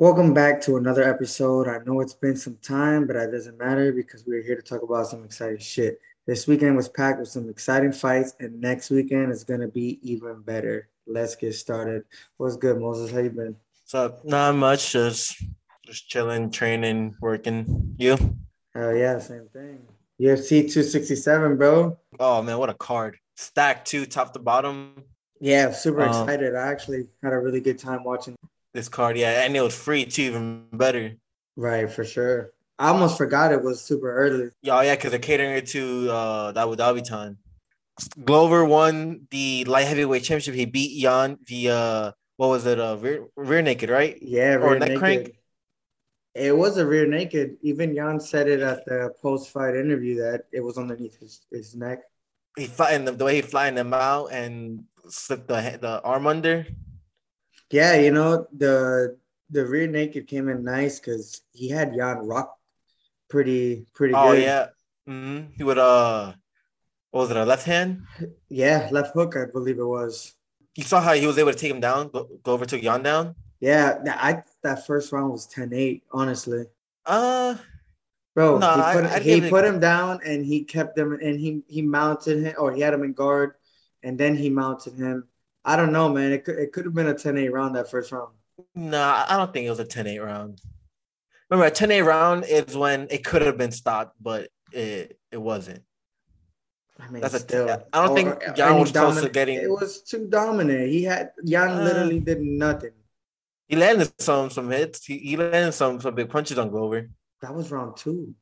Welcome back to another episode. I know it's been some time, but that doesn't matter because we're here to talk about some exciting shit. This weekend was packed with some exciting fights, and next weekend is gonna be even better. Let's get started. What's good, Moses? How you been? What's up? Not much. Just just chilling, training, working. You? Oh yeah, same thing. UFC 267, bro. Oh man, what a card! Stacked too, top to bottom. Yeah, super Um, excited. I actually had a really good time watching. This card, yeah, and it was free too, even better. Right, for sure. I almost forgot it was super early. Yeah, oh, yeah, because they're catering it to uh, Abu Dhabi time. Glover won the light heavyweight championship. He beat Jan via what was it? Uh, rear, rear naked, right? Yeah, Or neck naked. crank? It was a rear naked. Even Jan said it at the post-fight interview that it was underneath his, his neck. He flying the, the way he flying them out and slipped the the arm under. Yeah, you know the the rear naked came in nice because he had Jan rock pretty pretty good. Oh good. yeah, hmm he would uh, what was it? A left hand. yeah, left hook I believe it was. You saw how he was able to take him down. Go, go over took Jan down. Yeah, that- I that first round was 10-8, honestly. Uh, Bro, No, he put, I'd he put him down and he kept him and he he mounted him or he had him in guard and then he mounted him. I don't know, man. It could it could have been a 10-8 round that first round. No, I don't think it was a 10-8 round. Remember, a 10-8 round is when it could have been stopped, but it it wasn't. I mean, That's a- still. I don't think Jan was close to getting- It was too dominant. He had Jan Uh, literally did nothing. He landed some some hits. He, he landed some some big punches on Glover. That was round two.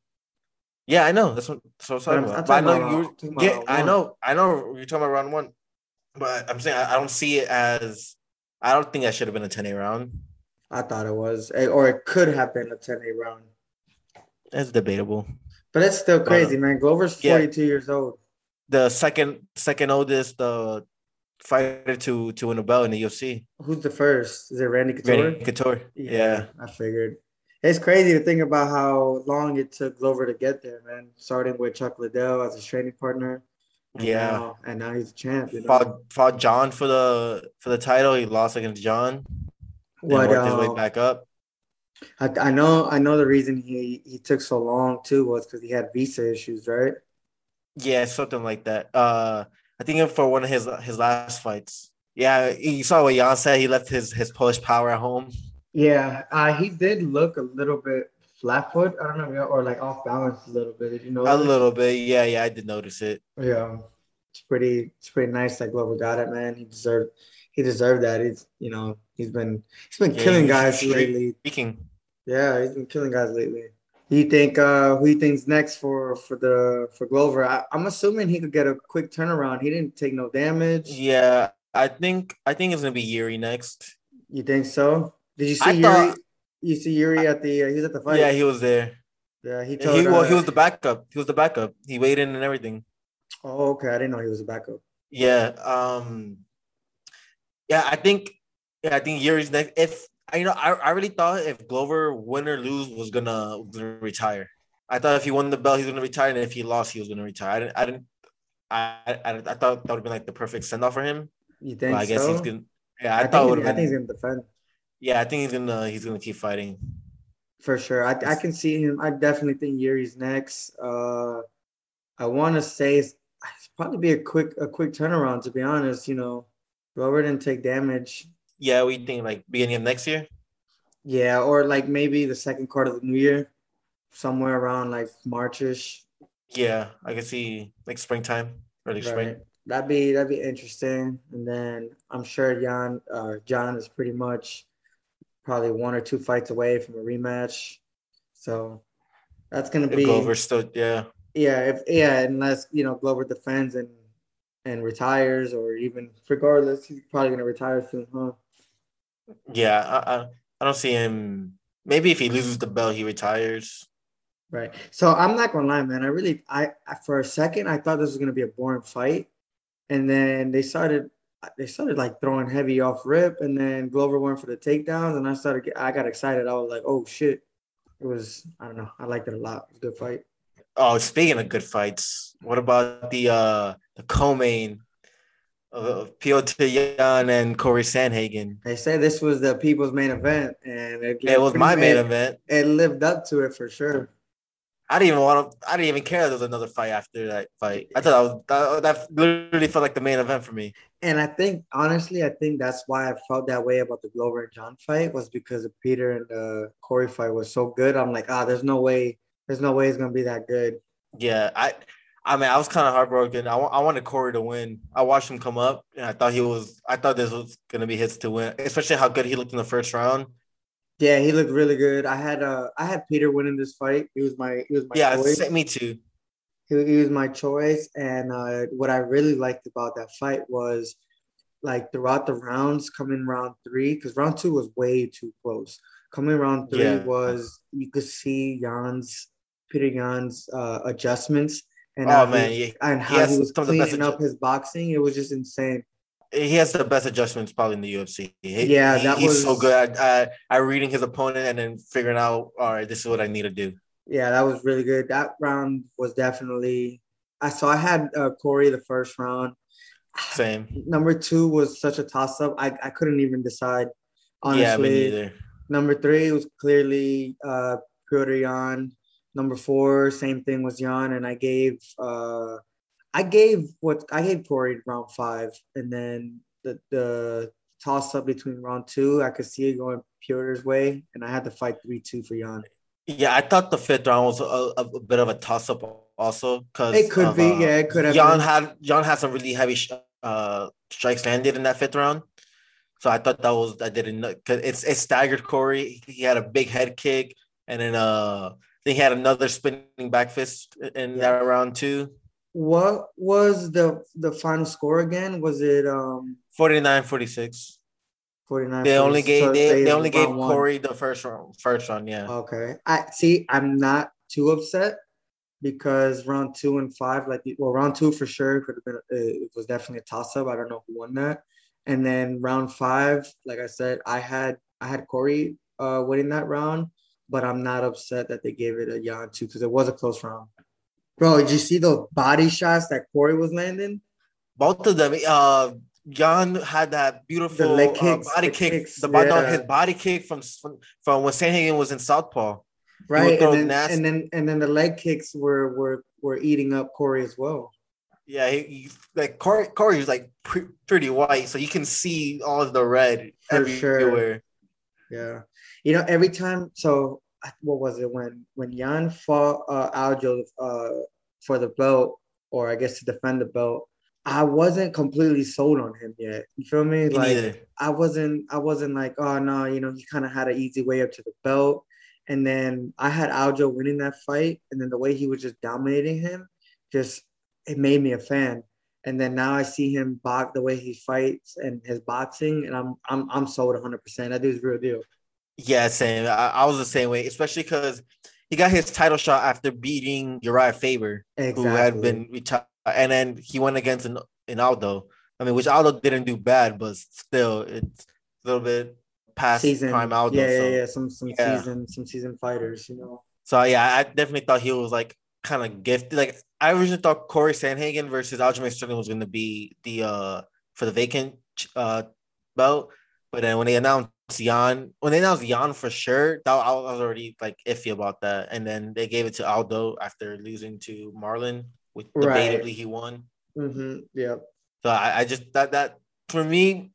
Yeah, I know. That's what so sorry I'm about. But I know you. talking Yeah, I know. I know. You're talking about round one, but I'm saying I, I don't see it as. I don't think that should have been a 10 A round. I thought it was, Eh, or it could have been a 10 A round. That's debatable. But it's still crazy, man. Glover's yeah. 42 years old. The second second oldest uh, fighter to to win a belt in the UFC. Who's the first? Is it Randy Couture? Randy Couture. Yeah. I figured. It's crazy to think about how long it took Glover to get there, man. Starting with Chuck Liddell as his training partner. And Yeah. now- and now he's a champ. You know? Fought fought John for the for the title. He lost against John. What, worked his um, way back up. I, I know I know the reason he, he took so long too was because he had visa issues, right? Yeah, something like that. Uh, I think for one of his his last fights. Yeah, you saw what Jan said. He left his his Polish power at home. Yeah, uh, he did look a little bit flat foot. I don't know, or like off balance a little bit. Did you know? A little bit. Yeah, yeah, I did notice it. Yeah, it's pretty. It's pretty nice that Glover got it, man. He deserved. He deserved that. He's, you know, he's been he's been Yeah, killing he's guys lately. Speaking. Yeah, he's been killing guys lately. You think? Uh, who you think's next for for the for Glover? I, I'm assuming he could get a quick turnaround. He didn't take no damage. Yeah, I think I think it's gonna be Jiri next. You think so? Did you see I Jiri? thought- you see Jiri at the? Uh, he was at the fight. Yeah, he was there. yeah. He told He told. well, uh, he was the backup. He was the backup. He weighed in and everything. Oh, okay. I didn't know he was a backup. Yeah. Um. Yeah, I think. Yeah, I think Jiri's next. If you know, I, I really thought if Glover win or lose was gonna, gonna retire. I thought if he won the belt, he was gonna retire, and if he lost, he was gonna retire. I didn't. I didn't. I I, I thought that would have been like the perfect send off for him. You think I guess so? he's gonna. Yeah, I, I, thought it would he- I have think he's gonna defend Yeah, I think he's gonna he's gonna keep fighting. for sure. I I can see him. I definitely think Jiri's next. Uh, I want to say it's, it's probably be a quick a quick turnaround. To be honest, you know, Glover didn't take damage. Yeah, we think like beginning of next year. Yeah, or like maybe the second quarter of the new year, somewhere around like Marchish. Yeah, I can see like springtime, early spring. That'd be that'd be interesting. And then I'm sure Jan uh John is pretty much probably one or two fights away from a rematch. So that's gonna be Glover's still yeah. yeah, if yeah, unless you know Glover defends and and retires or even regardless, he's probably gonna retire soon, huh? Yeah, I, I I don't see him. Maybe if he loses the belt, he retires. Right. So I'm not gonna lie, man. I really, I, I for a second I thought this was gonna be a boring fight, and then they started, they started like throwing heavy off rip, and then Glover went for the takedowns, and I started, get, I got excited. I was like, oh shit, it was, I don't know, I liked it a lot. It was a good fight. Oh, speaking of good fights, what about the uh the co-main of Petr Yan and Cory Sandhagen. They said this was the people's main event, and it, it was my main event. It lived up to it for sure. I didn't even want to. I didn't even care there was another fight after that fight. I thought that, was, that, that literally felt like the main event for me. And I think honestly, I think that's why I felt that way about the Glover and John fight was because of Peter and the Cory fight was so good. I'm like, ah, there's no way, there's no way it's gonna be that good. Yeah, I, I mean, I was kind of heartbroken. I, I wanted Cory to win. I watched him come up, and I thought he was. I thought this was gonna be his to win, especially how good he looked in the first round. Yeah, he looked really good. I had uh I had Peter winning this fight. He was my he was my choice. yeah, choice. me too. He, he was my choice, and uh, what I really liked about that fight was like throughout the rounds, coming round three, because round two was way too close. Coming round three yeah. was you could see Yan's Peter Yan's uh, adjustments and oh man, he, and how he, he was cleaning up his boxing. It was just insane he has the best adjustments probably in the UFC. He, yeah, that he's was so good at, at, at, reading his opponent and then figuring out, all right, this is what I need to do. Yeah, that was really good. That round was definitely. I so I had uh, Cory the first round. Same. Number two was such a toss up. I, I couldn't even decide. Honestly. Yeah, me neither. Number three was clearly uh, Petr Yan. Number four, same thing was Yan, and I gave uh, I gave what I gave Cory round five, and then the the toss up between round two, I could see it going Peter's way, and I had to fight three two for Yan. Yeah, I thought the fifth round was a, a bit of a toss up also because it could of, be. Uh, yeah, it could have. Yan been. had Yan had some really heavy uh, strikes landed in that fifth round. So I thought that was I didn't know because it's it staggered Cory. He had a big head kick, and then uh, then he had another spinning back fist in yeah. that round too. What was the the final score again? Was it um 49 46? 49 They only gave so they, they only gave Cory the first round first round, yeah. Okay. I see I'm not too upset because round two and five, like well, round two for sure could have been uh, it was definitely a toss up. I don't know who won that. And then round five, like I said, I had I had Cory uh winning that round, but I'm not upset that they gave it a Yan too because it was a close round. Bro, did you see those body shots that Cory was landing? Both of them. Uh, Yan had that beautiful uh, kicks, uh, body kick. Kicks, the yeah. his body kick from from when Sandhagen was in Southpaw. Right, and then, and then and then the leg kicks were were were eating up Cory as well. Yeah, he, he like Cory. Cory was like pre- pretty white, so you can see all of the red For everywhere. Sure. Yeah, you know, every time. So what was it when when Yan fought uh, Aljo uh, for the belt, or I guess to defend the belt. I wasn't completely sold on him yet. You feel me? me like neither. I wasn't. I wasn't like, oh no, you know, he kind of had an easy way up to the belt. And then I had Aljo winning that fight, and then the way he was just dominating him, just it made me a fan. And then now I see him box the way he fights and his boxing, and I'm I'm I'm sold 100. percent That dude's real deal. Yeah, same. I, I was the same way, especially because he got his title shot after beating Urijah Faber, exactly. who had been retired, and then he went against an, an Aldo. I mean, which Aldo didn't do bad, but still, it's a little bit past season. prime Aldo. Yeah, so, yeah, yeah. Some some yeah. season some season fighters, you know. So yeah, I definitely thought he was like kind of gifted. Like I originally thought Cory Sandhagen versus Aljamain Sterling was going to be the uh for the vacant uh belt, but then when they announced Yan when they announced Yan for sure, that I was already like iffy about that. And then they gave it to Aldo after losing to Marlon, which right. debatably he won. Mm-hmm. Yeah. So I, I just that that for me,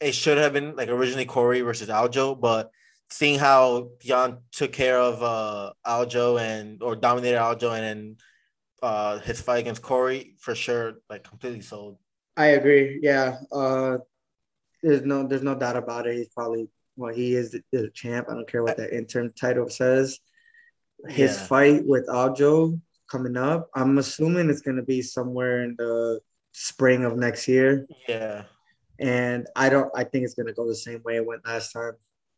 it should have been like originally Cory versus Aljo, but seeing how Yan took care of uh Aljo and or dominated Aljo and then uh his fight against Cory for sure, like completely sold. I agree. Yeah. Uh there's no there's no doubt about it. He's probably well, he is the, the champ. I don't care what that interim title says. His yeah. fight with Aljo coming up, I'm assuming it's gonna be somewhere in the spring of next year. Yeah. And I don't I think it's gonna go the same way it went last time,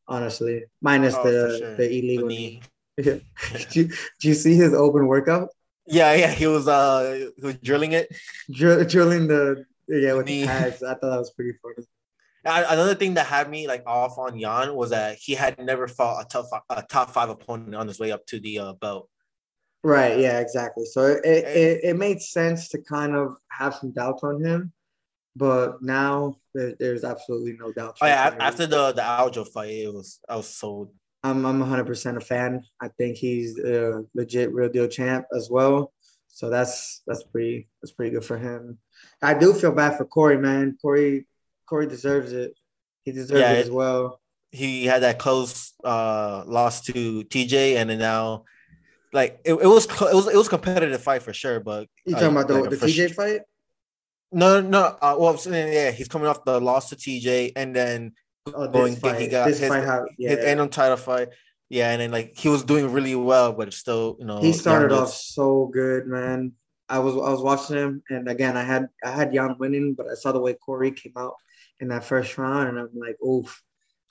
honestly. Minus oh, the sure. the illegal knee. Yeah. did, you, did you see his open workout? Yeah, yeah, he was uh he was drilling it. Drill, drilling the yeah with the pads. I thought that was pretty funny. Another thing that had me like off on Yan was that he had never fought a tough a top five opponent on his way up to the uh, belt. Right. Yeah. Exactly. So it, it, it made sense to kind of have some doubts on him, but now there, there's absolutely no doubt. Oh yeah, after the the Aljo fight, it was I was sold. I'm I'm 100 percent a fan. I think he's a legit real deal champ as well. So that's that's pretty that's pretty good for him. I do feel bad for Cory, man. Cory Cory deserves it. He deserves yeah, it as well. He had that close uh loss to TJ, and then now, like it, it was it was it was competitive fight for sure. But you talking uh, about the, like the TJ sh- fight? No, no. Uh, well, I'm saying yeah, he's coming off the loss to TJ, and then oh, going fight, he got his, fight, yeah. his annual title fight. Yeah, and then like he was doing really well, but still, you know, he started off so good, man. I was I was watching him, and again, I had I had Yan winning, but I saw the way Cory came out in that first round, and I'm like, oof,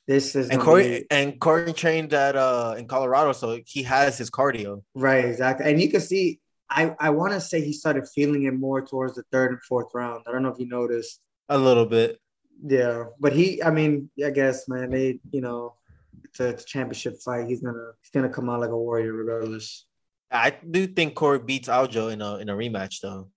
this is. And Cory be... and Cory trained at uh in Colorado, so he has his cardio. Right, exactly, and you can see. I I want to say he started feeling it more towards the third and fourth round. I don't know if you noticed. A little bit. Yeah, but he, I mean, I guess, man, they, you know, it's a, it's a championship fight. He's gonna he's gonna come out like a warrior regardless. I do think Cory beats Aljo in a in a rematch though.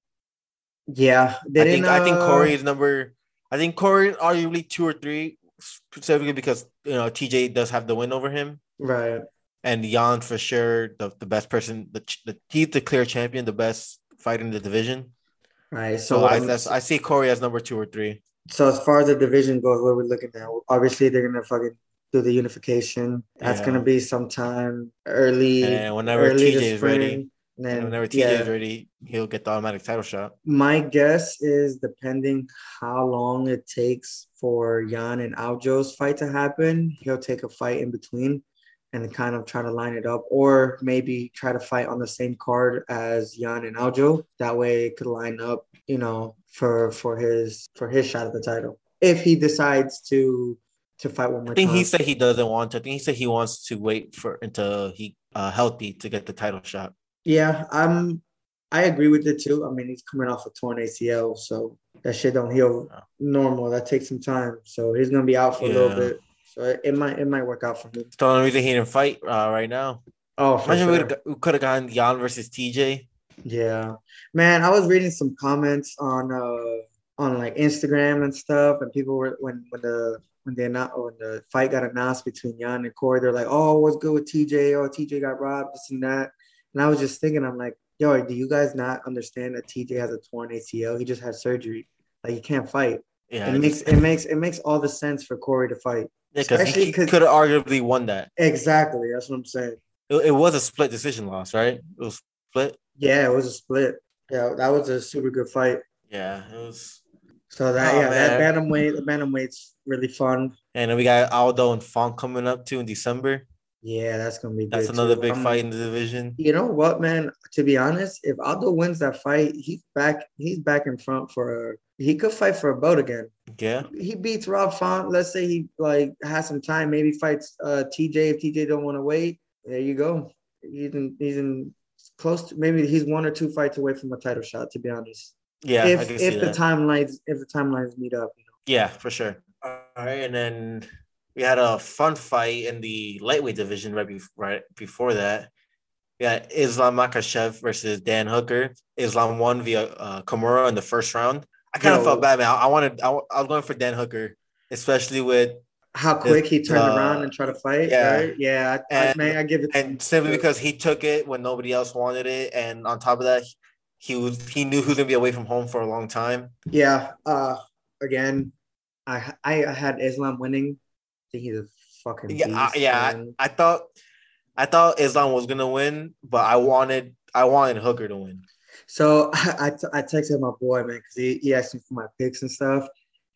Yeah, I think uh... I think Cory is number. I think Cory arguably two or three, specifically because you know TJ does have the win over him. Right. And Yan for sure the, the best person. The, the he's the clear champion, the best fight in the division. Right. So, so I, um, I see Cory as number two or three. So as far as the division goes, what we're looking at, obviously they're gonna fucking do the unification. That's yeah. gonna be sometime early. And whenever early TJ is ready, and then, whenever TJ yeah. is ready, he'll get the automatic title shot. My guess is depending how long it takes for Yan and Aljo's fight to happen, he'll take a fight in between and kind of try to line it up, or maybe try to fight on the same card as Yan and Aljo. That way it could line up, you know, for for his for his shot at the title. If he decides to to fight one more. I think time. he said he doesn't want to. I think he said he wants to wait for until he uh, healthy to get the title shot. Yeah, I'm. I agree with it too. I mean, he's coming off a torn ACL, so that shit don't heal normal. That takes some time, so he's gonna be out for yeah. a little bit. So it, it, might it might work out for him. It's the only reason he didn't fight uh, right now. Oh, imagine sure. we could have gotten Yan versus TJ. Yeah, man. I was reading some comments on uh on like Instagram and stuff, and people were when when the when they not when the fight got announced between Yan and Cory, they're like, "Oh, what's good with TJ? Oh, TJ got robbed, this and that." And I was just thinking, I'm like, "Yo, do you guys not understand that TJ has a torn ACL? He just had surgery. Like, he can't fight. Yeah, it makes it makes it makes all the sense for Cory to fight. Yeah, because he could have arguably won that. Exactly, that's what I'm saying. It, it was a split decision loss, right? It was split. Yeah, it was a split. Yeah, that was a super good fight. Yeah, it was. So that oh, yeah, man. that bantamweight, the bantamweight's really fun. And then we got Aldo and Font coming up too in December. Yeah, that's gonna be. That's another too. big um, fight in the division. You know what, man? To be honest, if Aldo wins that fight, he's back. He's back in front for. A, he could fight for a boat again. Yeah. He beats Rob Font. Let's say he like has some time. Maybe fights uh, TJ if TJ don't want to wait. There you go. He's in. He's in close to maybe he's one or two fights away from a title shot. To be honest. Yeah, if if the that. timelines if the timelines meet up, you know. Yeah, for sure. All right, and then we had a fun fight in the lightweight division right, be- right before that. We had Islam Makhachev versus Dan Hooker. Islam won via uh, Kimura in the first round. I kind of felt bad, man. I, I wanted, I, I, was going for Dan Hooker, especially with how quick he turned uh, around and tried to fight. Yeah, right? yeah. I, and, I, man, I give it. And simply because he took it when nobody else wanted it, and on top of that, he was he knew he was gonna be away from home for a long time. Yeah. Uh, again, I I had Islam winning. Think he's a fucking yeah. Beast, I, yeah, I, I, thought I thought Islam was gonna win, but I wanted I wanted Hooker to win. So I, t- I texted my boy man because he, he asked me for my picks and stuff,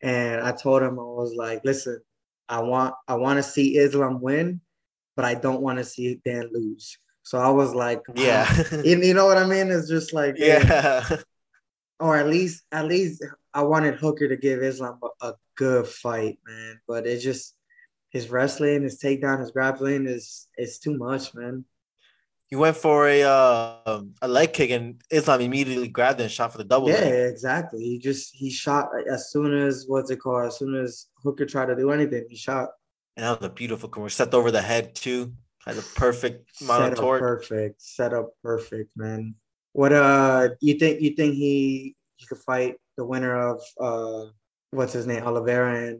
and I told him I was like, listen, I want I want to see Islam win, but I don't want to see Dan lose. So I was like, yeah, you, you know what I mean? It's just like, yeah. Or at least, at least I wanted Hooker to give Islam a, a good fight, man. But it just his wrestling, his takedown, his grappling is it's too much, man. He went for a uh, a leg kick and Islam immediately grabbed and shot for the double. Yeah, leg. exactly. He just he shot as soon as what's it called? As soon as Hooker tried to do anything, he shot. And that was a beautiful commercial. Set over the head too. Had a perfect amount of torque. Perfect. Set up perfect, man. What uh you think you think he he could fight the winner of uh, what's his name, Oliveira and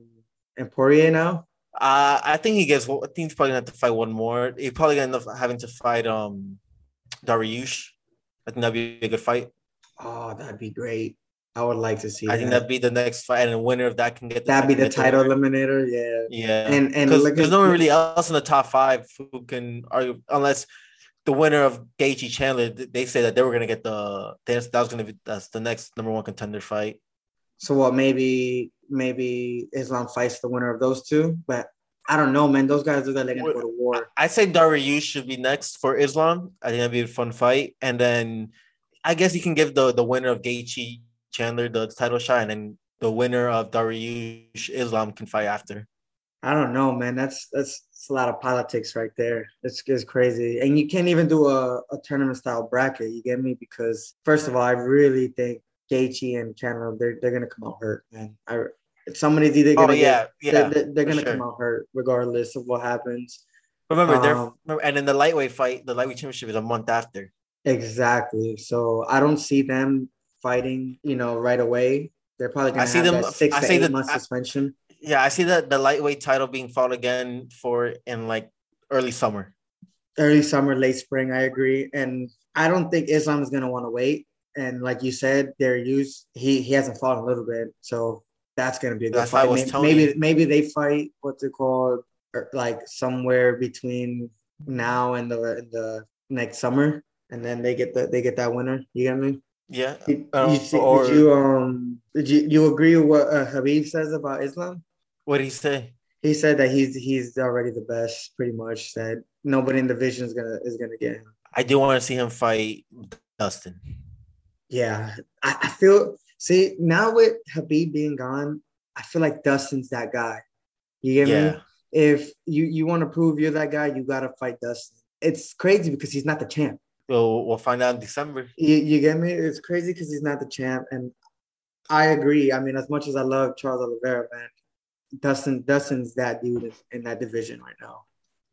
and Poirier now. Uh, I think he gets. I think he's probably gonna have to fight one more. He probably gonna end up having to fight um, Dariush. I think that'd be a good fight. Oh, that'd be great. I would like to see. I think that'd be the next fight, and the winner of that can get. The, that'd be the title eliminator. Yeah. Yeah, And and look there's no one really else in the top five who can argue unless the winner of Gaethje Chandler. They say that they were gonna get the that's that was gonna be that's the next number one contender fight. So what? Maybe maybe Islam fights the winner of those two, but I don't know, man. Those guys they're gonna go to war. I say Dariush should be next for Islam. I think that'd be a fun fight, and then I guess you can give the the winner of Gaethje Chandler the title shot, and then the winner of Dariush Islam can fight after. I don't know, man. That's that's, that's a lot of politics right there. It's it's crazy, and you can't even do a, a tournament style bracket. You get me? Because first of all, I really think Gaethje and Chandler they're they're gonna come out hurt, man. I somebody's either Oh gonna yeah, get, yeah. they're, they're, they're gonna sure. come out hurt regardless of what happens. Remember, they're Um, and in the lightweight fight, the lightweight championship is a month after. Exactly. So I don't see them fighting, you know, right away. They're probably gonna I see have them- six I to see eight that- month I- suspension. Yeah, I see that the lightweight title being fought again for in like early summer. early summer, late spring. I agree, and I don't think Islam is gonna want to wait. And like you said, they're used. He he hasn't fought in a little bit, so that's gonna be a good That's fight. was Maybe, maybe maybe they fight what's it called, or like somewhere between now and the the next summer, and then they get the they get that winner. You get me? Yeah, Did, Um, you see, or- did you um did you you agree with what uh, Khabib says about Islam? what did he say? He said that he's he's already the best, pretty much. That nobody in the division is gonna is gonna get him. I do want to see him fight Dustin. Yeah, I, I feel. See now with Khabib being gone, I feel like Dustin's that guy. You get Yeah, me? If you you want to prove you're that guy, you gotta fight Dustin. It's crazy because he's not the champ. we'll we'll find out in December. You, you get me? It's crazy because he's not the champ, and I agree. I mean, as much as I love Charles Oliveira, man, Dustin Dustin's that dude in, in that division right now.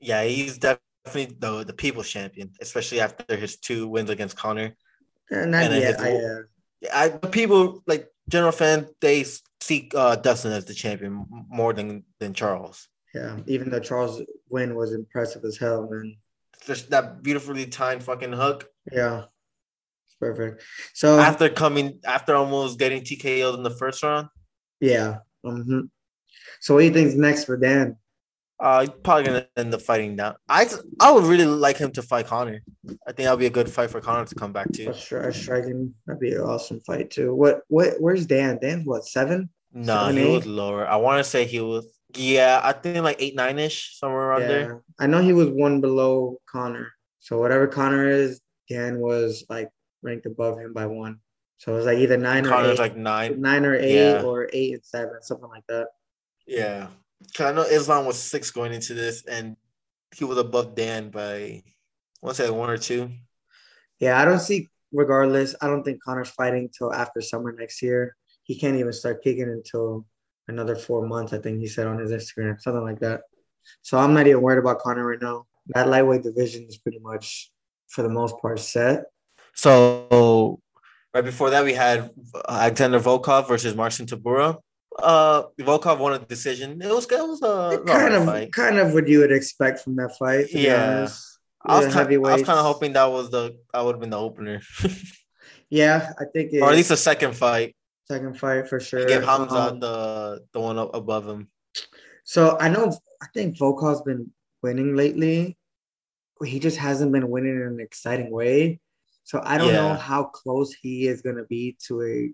Yeah, he's definitely the the people's champion, especially after his two wins against Conor. And not And yet. I, uh, I people like general fan they see uh, Dustin as the champion more than than Charles. yeah, even though Charles' win was impressive as hell, man. Just that beautifully timed fucking hook Yeah, it's perfect. So after coming after almost getting TKO'd in the first round. yeah. hmm So what do you think's next for Dan? Uh, probably gonna end up fighting now. I I would really like him to fight Conor. I think that'd be a good fight for Conor to come back to. A stri- a striking, that'd be an awesome fight too. What? What? Where's Dan? Dan's what? Seven? No, Seven, he eight? was lower. I want to say he was. Yeah, I think like eight nine ish somewhere around yeah. there. I know he was one below Conor. So whatever Conor is, Dan was like ranked above him by one. So it was like either nine or eight, like nine. nine or eight, Yeah. or eight and seven, something like that. Yeah, because I know Islam was six going into this, and he was above Dan by to say one or two. Yeah, I don't see. Regardless, I don't think Conor's fighting till after summer next year. He can't even start kicking until another four months. I think he said on his Instagram, something like that. So I'm not even worried about Conor right now. That lightweight division is pretty much, for the most part, set. So right before that, we had Alexander Volkov versus Marcin Tybura. Uh, Volkov won a decision. It was it was a was a kind of, fight. kind of what you would expect from that fight. Yeah. I was kind, I was kind of hoping that was the that would have been the opener, Yeah, I think it, or at least the second fight. second fight for sure. Give Hamza Um, the the one up above him. So I know I think Volkov's been winning lately. He just hasn't been winning in an exciting way. So I don't know how close he is gonna be to a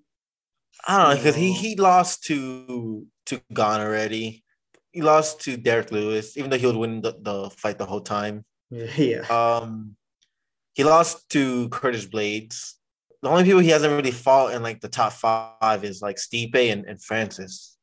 I don't know because he he lost to to Gane already. He lost to Derrick Lewis, even though he would win the, the fight the whole time. yeah. Um, he lost to Curtis Blaydes. The only people he hasn't really fought in like the top five is like Stipe and, and Francis.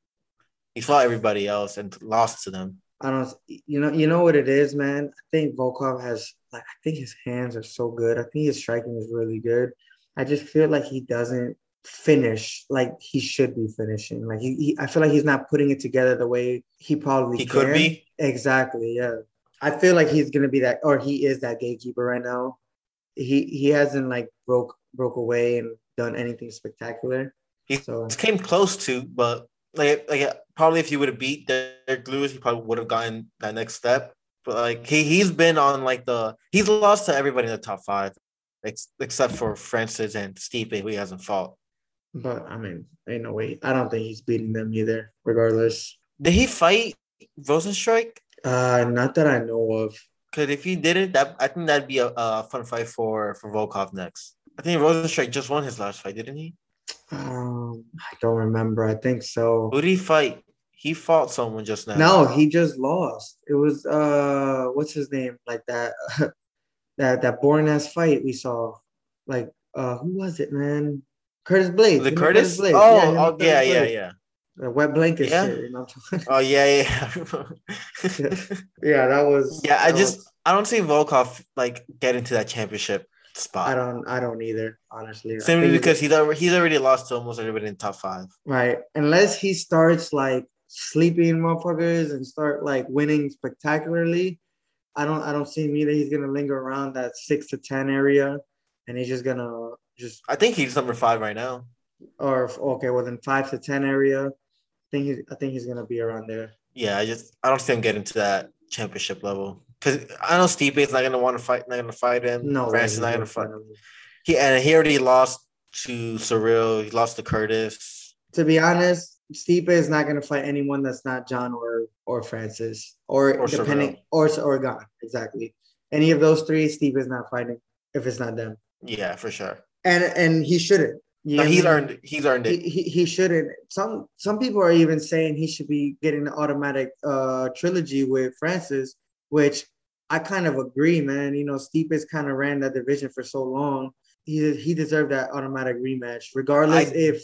He fought everybody else and lost to them. I don't you know you know what it is, man. I think Volkov has like I think his hands are so good. I think his striking is really good. I just feel like he doesn't finish like he should be finishing. Like he, he I feel like he's not putting it together the way he probably He can. could be. Exactly, yeah. I feel like he's gonna be that, or he is that gatekeeper right now. He he hasn't like broke broke away and done anything spectacular. He So came close to, but like like probably if he would have beat Derrick Lewis, he probably would have gotten that next step. But like he he's been on like the he's lost to everybody in the top five, ex- except for Francis and Stipe, who he hasn't fought. But I mean, ain't no way. I don't think he's beating them either, regardless. Did he fight Rozenstruik? Uh not that I know of. Because if he didn't, that I think that'd be a, a fun fight for for Volkov next. I think Rozenstruik just won his last fight, didn't he? Um I don't remember. I think so. Who did he fight? He fought someone just now. No, he just lost. It was uh what's his name? Like that that that boring ass fight we saw. Like uh who was it, man? Curtis Blaydes. the know Curtis. Blaydes? Oh, you know oh, Curtis yeah, yeah, yeah. The wet blanket Yeah. shit, you know. Oh yeah, yeah. yeah, that was yeah, I just was- I don't see Volkov like getting to that championship spot. I don't I don't either, honestly. Simply because he's already, he's already lost to almost everybody in the top five. Right. Unless he starts like sleeping motherfuckers and start like winning spectacularly, I don't I don't see me that He's gonna linger around that six to ten area and he's just gonna just I think he's number five right now. or okay, well then five to ten area. I think he's I think he's gonna be around there. Yeah, I just I don't see him getting to that championship level because I know Stipe is not gonna want to fight, not gonna fight him. No, France is not gonna fight. him. He and he already lost to Ciryl. He lost to Curtis. To be honest, Stipe is not gonna fight anyone that's not John or or Francis or, Or depending or or Gane exactly. Any of those three, Stipe is not fighting if it's not them. Yeah, for sure. And and he shouldn't. You No, know he's what I mean? earned. He, it. he, he shouldn't. Some some people are even saying he should be getting the automatic uh trilogy with Francis, which I kind of agree, man. You know, Stipe's kind of ran that division for so long. He he deserved that automatic rematch, regardless I- if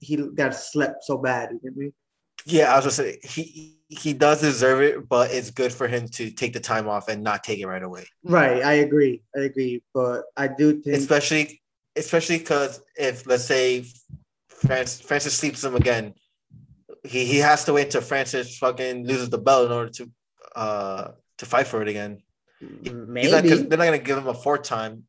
he got slept so bad. You get me? Yeah, I was gonna say he he does deserve it, but it's good for him to take the time off and not take it right away. Right. I agree. I agree. But I do think especially especially because if let's say Francis, Francis sleeps him again, he, he has to wait until Francis fucking loses the belt in order to uh to fight for it again. Maybe. not, they're not gonna give him a fourth time.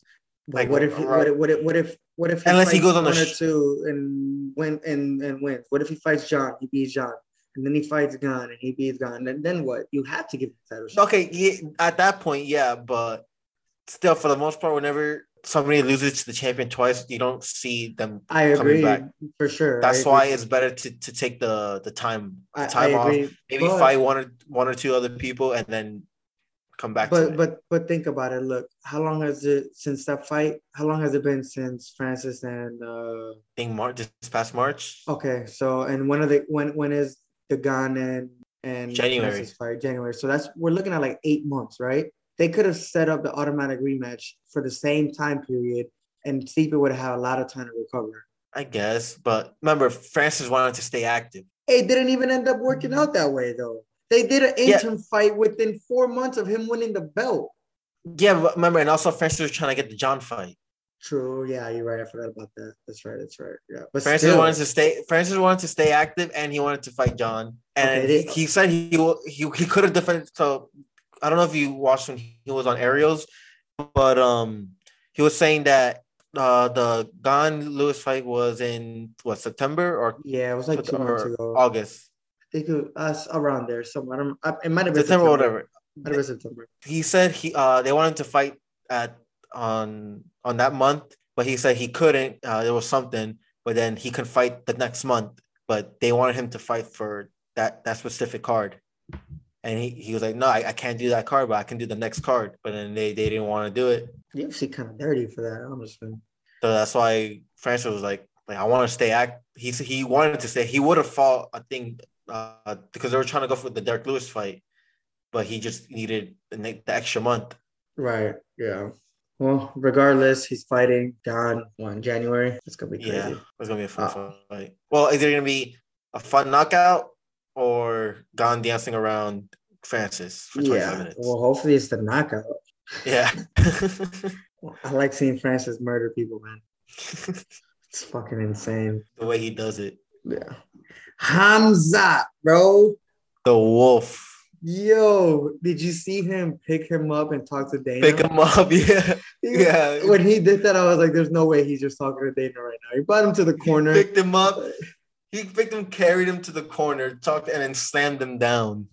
But Like, what if he, what if what if what if what if Unless he goes on the sh- two and win and and wins? What if he fights John? He beats John, and then he fights Gane and he beats Gane. And then what? You have to give him title shot. Okay, yeah, at that point, yeah, but still, for the most part, whenever somebody loses to the champion twice, you don't see them. I coming agree back. for sure. That's I why it's better to, to take the the time the time I off, agree. maybe but, fight one or one or two other people, and then come back. to But it. but but think about it. Look, how long has it since that fight? How long has it been since Francis and? uh I think March this past March. Okay, so and when are they? When when is the Gane and and January. Fight? January. So that's we're looking at like eight months, right? They could have set up the automatic rematch for the same time period, and Stipe would have had a lot of time to recover. I guess, but remember, Francis wanted to stay active. It didn't even end up working out that way, though. They did an Yeah. interim fight within four months of him winning the belt. Yeah, but remember, and also Francis was trying to get the John fight. True. Yeah, you're right. I forgot about that. That's right. That's right. Yeah. But Francis still, wanted to stay. Francis wanted to stay active, and he wanted to fight John. And Okay, he, he said he will- he he could have defended. So I don't know if you watched when he was on Ariels, but um, he was saying that uh the Gane Lewis fight was in what September or, yeah, it was like two months ago. August, I think it was us around there somewhere. I don't, I, it might have been September, or whatever. Might have been September. he said he uh they wanted to fight at on on that month, but he said he couldn't. Uh, there was something, but then he could fight the next month. But they wanted him to fight for that that specific card, and he, he was like, "No, I, I can't do that card, but I can do the next card." But then they, they didn't want to do it, UFC kind of dirty for that, honestly. so that's why Francis was like, "Like I want to stay act." He he wanted to stay. He would have fought, I think, uh, because they were trying to go for the Derrick Lewis fight, but he just needed the, the extra month. Right. Yeah. Well, regardless, he's fighting Don on January. It's gonna be crazy. Yeah, it's gonna be a fun Oh. fight. Well, is it gonna be a fun knockout or Gane dancing around Francis for 25 Yeah. minutes? Well, hopefully it's the knockout. yeah. I like seeing Francis murder people, man. It's fucking insane. the way he does it. Yeah. Hamza, bro. The wolf. Yo, did you see him pick him up and talk to Dana? Pick him up, yeah, He- yeah. When he did that, I was like, "There's no way he's just talking to Dana right now." He brought him to the corner. picked him up. He picked him, carried him to the corner, talked, and then slammed him down.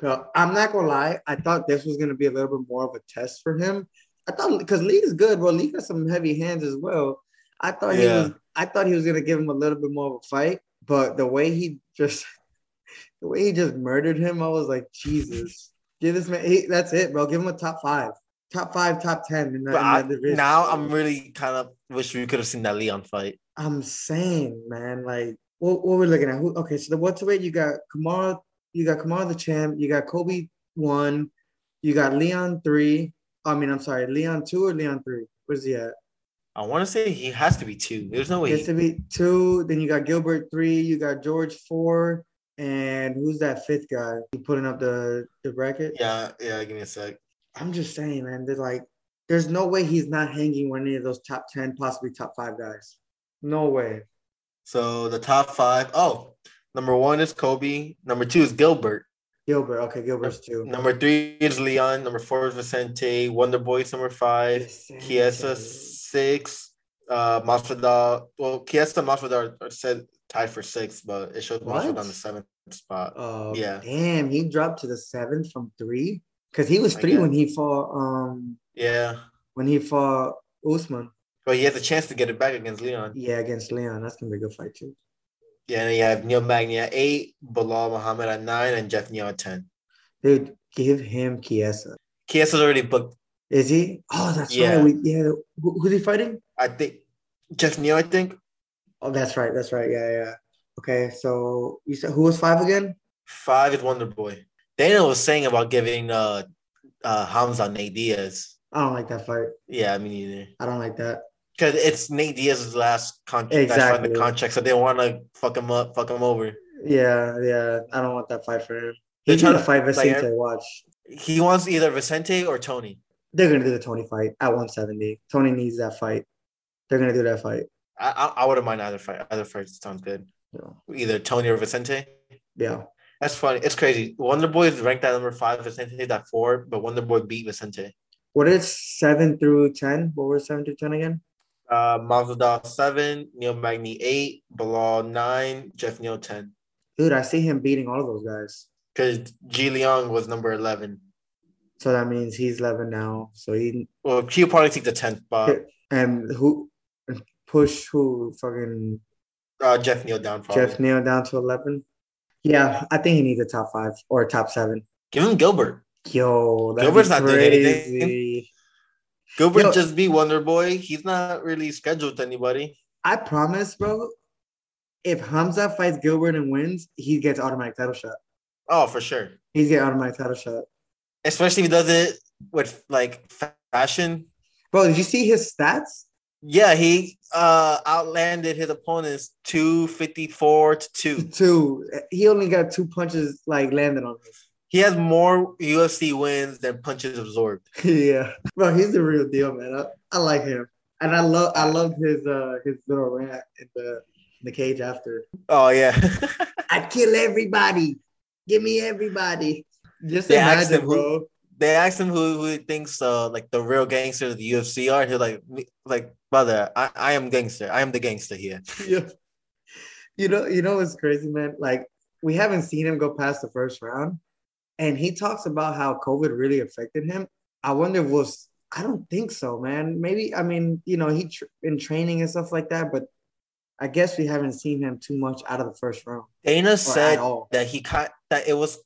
So, I'm not gonna lie. I thought this was gonna be a little bit more of a test for him. I thought because Li is good. Well, Li got some heavy hands as well. I thought he was. I thought he was gonna give him a little bit more of a fight, but the way he just, the way he just murdered him, I was like, Jesus, give this man. He, that's it, bro. Give him a top five, top five, top ten in that, in that division. now I'm really kind of wish we could have seen that Leon fight. I'm saying, man, like what, what we're looking at. Who, okay, so the what's welterweight you got Kamaru, you got Kamaru the champ, you got Colby one, you got Leon three. I mean, I'm sorry, Leon two or Leon three? Where's he at? I want to say he has to be two. There's no way. He, has to be two. Then you got Gilbert three. You got George four, and who's that fifth guy? You putting up the the bracket? yeah, yeah. Give me a sec. I'm just saying, man. There's like, there's no way he's not hanging with any of those top ten, possibly top five guys. No way. So the top five. Oh, number one is Colby. Number two is Gilbert. Gilbert. Okay, Gilbert's two. Number three is Leon. Number four is Vicente. Wonder Boy's number five. Chiesa six. Uh, Masvidal. Well, Chiesa and Masvidal are said tied for six, but it showed What? Masvidal on the seventh spot. Oh Yeah. damn! He dropped to the seventh from three because he was three when he fought um Yeah, when he fought Usman. But he has a chance to get it back against Leon. Yeah, against Leon. That's gonna be a good fight too. Yeah, and you have Neil Magny at eight, Belal Muhammad at nine, and Geoff Neal at ten. Dude, give him Chiesa. Chiesa's already booked. Is he? Oh, that's Yeah. right. We, yeah. Who, who's he fighting? I think Geoff Neal. I think Oh, that's right. That's right. Yeah, yeah. Okay, so you said who was five again? five is Wonder Boy. Dana was saying about giving uh uh Hamza Nate Diaz. I don't like that fight. Yeah, me neither. I don't like that. Because it's Nate Diaz's last contract. Exactly. the contract, so they want to fuck him up, fuck him over. Yeah, yeah. I don't want that fight for him. They're He's trying to fight to- like, Vicente. watch. He wants either Vicente or Tony. They're gonna do the Tony fight at 170. Tony needs that fight. They're gonna do that fight. I I, I wouldn't mind either fight. Either fight sounds good. Yeah. Either Tony or Vicente. Yeah. That's funny. It's crazy. Wonder Boy is ranked at number five. Vicente at four, but Wonder Boy beat Vicente. What is seven through ten? What were seven through ten again? Uh, Masvidal seven, Neil Magny eight, Belal nine, Geoff Neal ten. Dude, I see him beating all of those guys. Because Jingliang was number eleven. So that means he's eleven now. So he Well, he'll probably take the tenth spot. and who push who fucking Uh, Geoff Neal down. Probably. Geoff Neal down to eleven. Yeah, I think he needs a top five or a top seven. Give him Gilbert. Yo, Gilbert's be not doing anything. Gilbert just be Wonder Boy. He's not really scheduled to anybody. I promise, bro. If Hamza fights Gilbert and wins, he gets automatic title shot. Oh, for sure. He's getting automatic title shot. Especially if he does it with like fashion. Bro, did you see his stats? Yeah, he uh outlanded his opponents 254 to 2. Two. He only got two punches like landed on He has more UFC wins than punches absorbed. yeah, bro, he's the real deal, man. I, I like him, and I love I loved his uh his little rant in the in the cage after. Oh yeah. I kill everybody. Give me everybody. Just They asked imagine, him who- bro. they asked him who, who he thinks uh like the real gangster of the UFC are. He's like like brother, I, I am gangster. I am the gangster here. yeah. You know, you know what's crazy, man? Like we haven't seen him go past the first round, and he talks about how COVID really affected him. I wonder if was I don't think so, man. Maybe I mean, you know, he tr- in training and stuff like that, but I guess we haven't seen him too much out of the first round Dana said that he kind that it was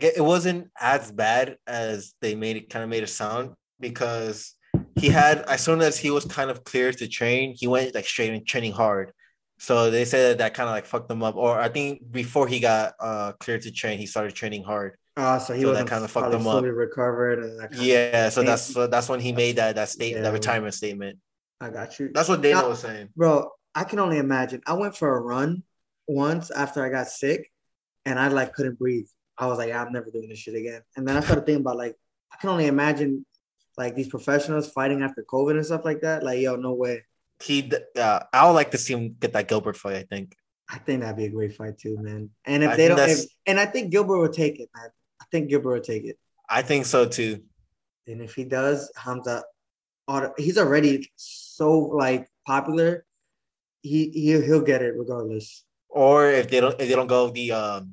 like, it wasn't as bad as they made it kind of made it sound because he had as soon as he was kind of clear to train, he went like straight in training hard. So they said that, that kind of like fucked him up. Or I think before he got uh cleared to train, he started training hard. Uh, so he So that wasn't kinda fucked him up. recovered, and Yeah, so that's so that's when he made that that state Yeah. that retirement statement. I got you. That's what Dana Now- was saying. bro i can only imagine i went for a run once after i got sick and i like couldn't breathe i was like i'm never doing this shit again and then i started thinking about like i can only imagine like these professionals fighting after covid and stuff like that like yo no way He uh, I would like to see him get that Gilbert fight. I think. i think that'd be a great fight too man and if I they don't if, and i think gilbert will take it man I think Gilbert will take it. I think so too. And if he does, Hamza, he's already so like popular. He he he'll get it regardless. Or if they don't if they don't go the um,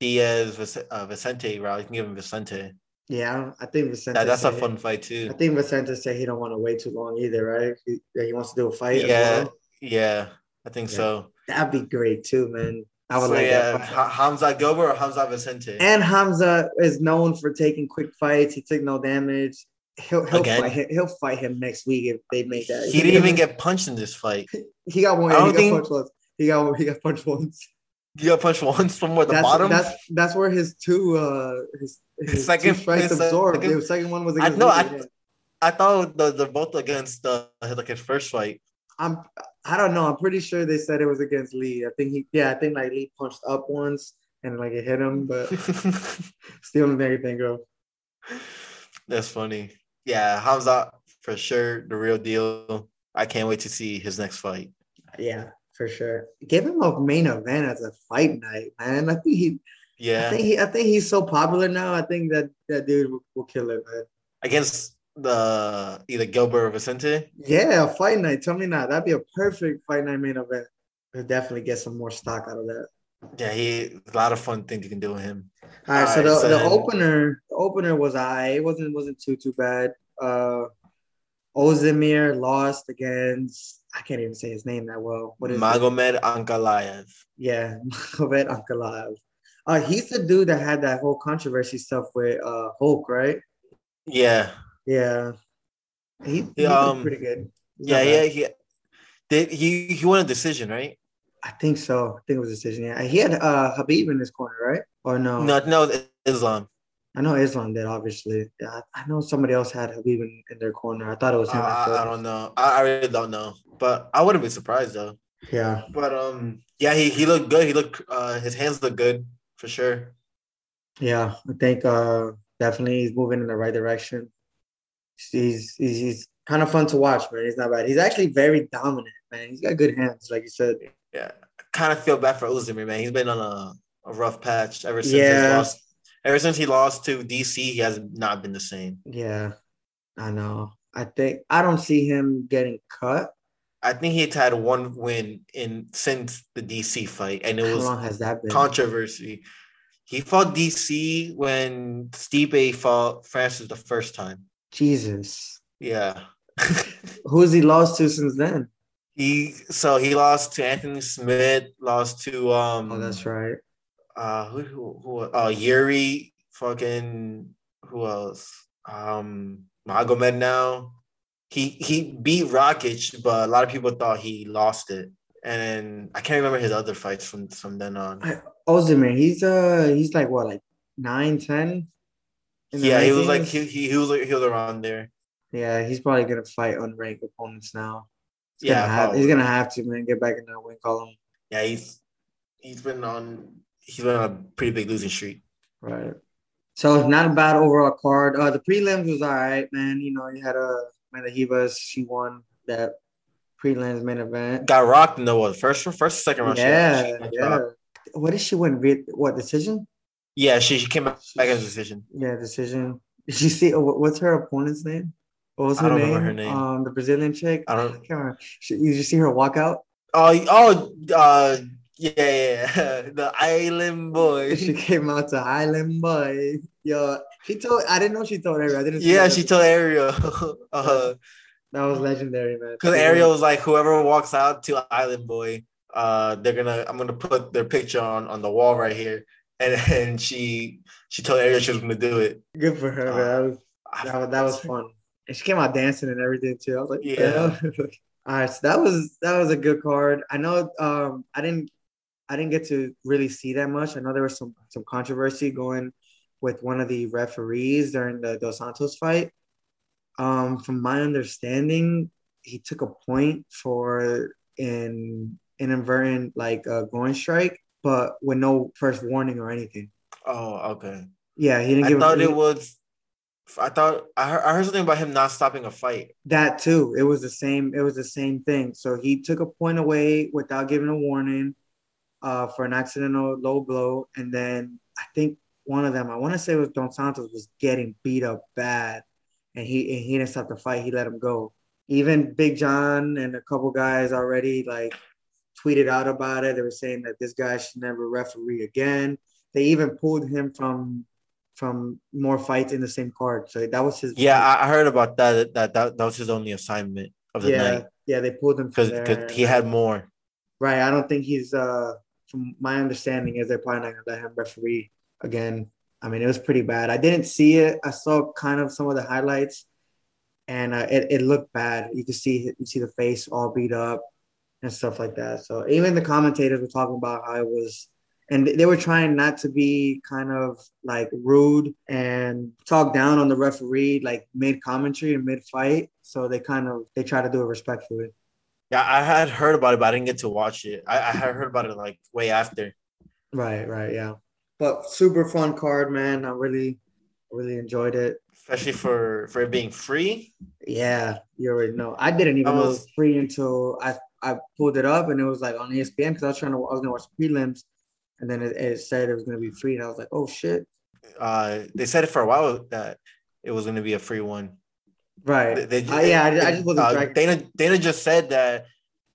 Diaz uh, Vicente route, you can give him Vicente. Yeah, I think Vicente. That, that's a fun fight too. I think Vicente said he don't want to wait too long either, right? He, he wants to do a fight. Yeah, well. yeah, I think yeah. so. That'd be great too, man. I would so, like yeah, that. Hamza Gilbert or Hamza Vicente. And Hamza is known for taking quick fights. He took no damage. He'll he'll fight him. He'll fight him next week if they make that. He, he didn't even get punched in this fight. he got one. I don't he think... got punched once. He got he got punched once. He got punched once from where the that's, bottom. That's that's where his two uh his, his second two strikes absorbed. Second, the second one was against. I know. I, I thought the, they're both against the like his first fight. I'm I don't know. I'm pretty sure they said it was against Li. I think he yeah, I think like Li punched up once and like it hit him, but still make anything go. That's funny. Yeah, Hamza for sure the real deal. I can't wait to see his next fight. Yeah, for sure. Give him a main event as a fight night, man. I think he yeah. I think he I think he's so popular now. I think that that dude will, will kill it, man. Against the either Gilbert or Vicente? Yeah, fight night. Tell me not. That'd be a perfect fight night main event. We'll definitely get some more stock out of that. Yeah, he a lot of fun things you can do with him. All right, All so, right, the, so the opener, the opener was I. It wasn't wasn't too too bad. Uh Ozdemir lost against I can't even say his name that well. What is Magomed Ankalaev? Yeah, Magomed Ankalaev. Uh, he's the dude that had that whole controversy stuff with uh Hulk, right? Yeah. Yeah. He, he um, pretty good. He's yeah, yeah, he did he he won a decision, right? I think so. I think it was a decision. Yeah, he had uh Khabib in his corner, right? Or no? No, no, Islam. I know Islam did, obviously. Yeah, I know somebody else had Khabib in, in their corner. I thought it was him. Uh, I don't know. I, I really don't know, but I wouldn't be surprised though. Yeah. But um, yeah, he he looked good. He looked uh, his hands look good for sure. Yeah, I think uh definitely he's moving in the right direction he's, he's he's kind of fun to watch, man. He's not bad. He's actually very dominant, man. He's got good hands, like you said. Yeah, I kind of feel bad for Ozdemir, man. He's been on a, a rough patch ever since yeah. he lost. Ever since he lost to DC, he has not been the same. Yeah, I know. I think I don't see him getting cut. I think he's had one win in since the DC fight, and it How was long has that been? controversy. He fought DC when Stipe fought Francis the first time. Jesus. Yeah. Who's he lost to since then? He so he lost to Anthony Smith, lost to um Oh, that's right. Uh who who, who uh Jiri fucking who else? Um Magomed now. He he beat Rakic, but a lot of people thought he lost it. And I can't remember his other fights from from then on. I, Ozdemir, he's uh he's like what like nine, ten? Yeah, he was like he, he, he was like he was around there. Yeah, he's probably gonna fight unranked opponents now. He's yeah, gonna have, he's gonna have to man get back in that win column. Yeah, he's he's been on he's been on a pretty big losing streak. Right. So not a bad overall card. Uh, the prelims was all right, man. You know, you had a Amanda Ribas, she won that prelims main event. Got rocked in the first first second round. Yeah, yeah. Rocked. What did she win? What decision? Yeah, she, she came back as a decision. Yeah, decision. Did you see what's her opponent's name? What was her, name? her name? Um, the Brazilian chick. I don't. I can't remember. You just see her walk out? Oh, oh, uh, yeah, yeah, the Island Boy. She came out to Island Boy. Yo, she told. I didn't know she told Ariel. I didn't. Yeah, she told Ariel. uh, that was legendary, man. Because Ariel was like, whoever walks out to Island Boy, uh, they're gonna. I'm gonna put their picture on on the wall right here and and she she told Ariel she was gonna do it. Good for her, uh, man. That was that that was fun. And she came out dancing and everything too. I was like, yeah. All right, so that was that was a good card. I know um I didn't I didn't get to really see that much. I know there was some some controversy going with one of the referees during the Dos Santos fight. Um, from my understanding, he took a point for an inadvertent like a going strike but with no first warning or anything. Oh, okay. Yeah, he didn't. Give I thought it was. I thought I heard, I heard something about him not stopping a fight. That too. It was the same. It was the same thing. So he took a point away without giving a warning, uh, for an accidental low blow, and then I think one of them, I want to say it was Dos Santos, was getting beat up bad, and he and he didn't stop the fight. He let him go. Even Big John and a couple guys already like tweeted out about it. They were saying that this guy should never referee again. They even pulled him from from more fights in the same card. So that was his. Yeah, I heard about that. That that, that was his only assignment of the yeah, night yeah. They pulled him because because he had more. Right. I don't think he's. uh From my understanding, is they're probably not gonna let him referee again. I mean, it was pretty bad. I didn't see it. I saw kind of some of the highlights, and uh, it it looked bad. You could see you see the face all beat up and stuff like that. So even the commentators were talking about how it was and they were trying not to be kind of like rude and talk down on the referee like mid commentary and mid fight so they kind of they try to do it respectfully Yeah, I had heard about it, but I didn't get to watch it. I, I had heard about it like way after. right right yeah but super fun card man i really really enjoyed it Especially for for it being free. yeah you already know i didn't even I know it was- was free until i i pulled it up and it was like on espn because i was trying to i was gonna watch prelims and then it, it said it was gonna be free and i was like oh shit Uh, they said it for a while that it was going to be a free one. right They, they- Uh, yeah I, I just wasn't uh. Dana Dana just said that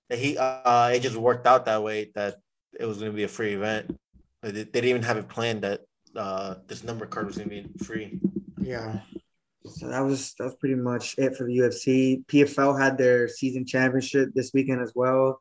that he uh it just worked out that way that it was going to be a free event. They, they didn't even have it planned that uh this number card was going to be free. Yeah. So that was that was pretty much it for the UFC. PFL had their season championship this weekend as well.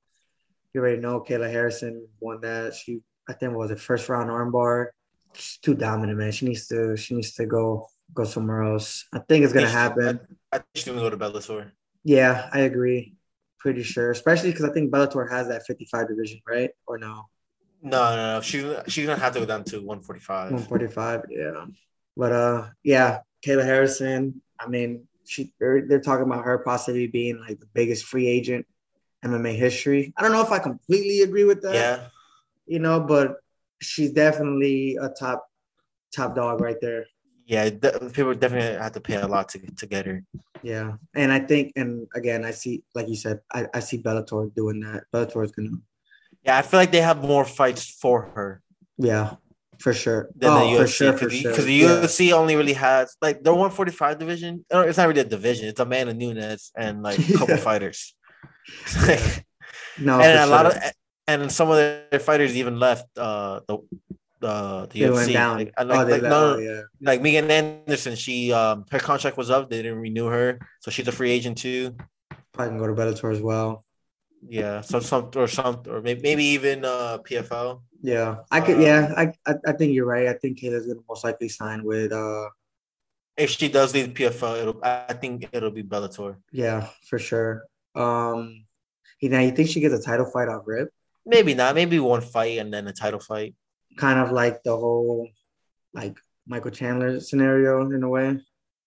You already know Kayla Harrison won that. She I think was it first round armbar. She's too dominant, man. She needs to she needs to go go somewhere else. I think it's gonna happen. I think she's to go to Bellator. Yeah, I agree. Pretty sure, especially because I think Bellator has that 55 division, right? Or no? No, no, no. She's she's gonna have to go down to 145. 145, yeah. But uh, yeah, Kayla Harrison. I mean, she they're, they're talking about her possibly being like the biggest free agent MMA history. I don't know if I completely agree with that. Yeah, You know, but she's definitely a top top dog right there. yeah. de- people definitely have to pay a lot to to get her. Yeah, and I think, and again, I see, like you said, I, I see Bellator doing that. Bellator is gonna, Yeah, I feel like they have more fights for her yeah, for sure. than oh, the UFC for sure, for because sure. the, Yeah. UFC only really has like their 145 division. It's not really a division. It's Amanda Nunes and like a couple fighters. No, and a lot of and some of their fighters even left uh the the, the they UFC. went down. Like, like, oh, they like, left. no, oh, yeah. like Megan Anderson, she um her contract was up. They didn't renew her, so she's a free agent too. Probably can go to Bellator as well. Yeah, so some or some or maybe, maybe even uh PFL. Yeah, I could. Um, yeah, I, I I think you're right. I think Kayla's gonna most likely sign with. uh If she does leave PFL, it'll I think it'll be Bellator. Yeah, for sure. Um, you know, you think she gets a title fight off rip? Maybe not. Maybe one fight and then a title fight. Kind of like the whole, like Michael Chandler scenario in a way.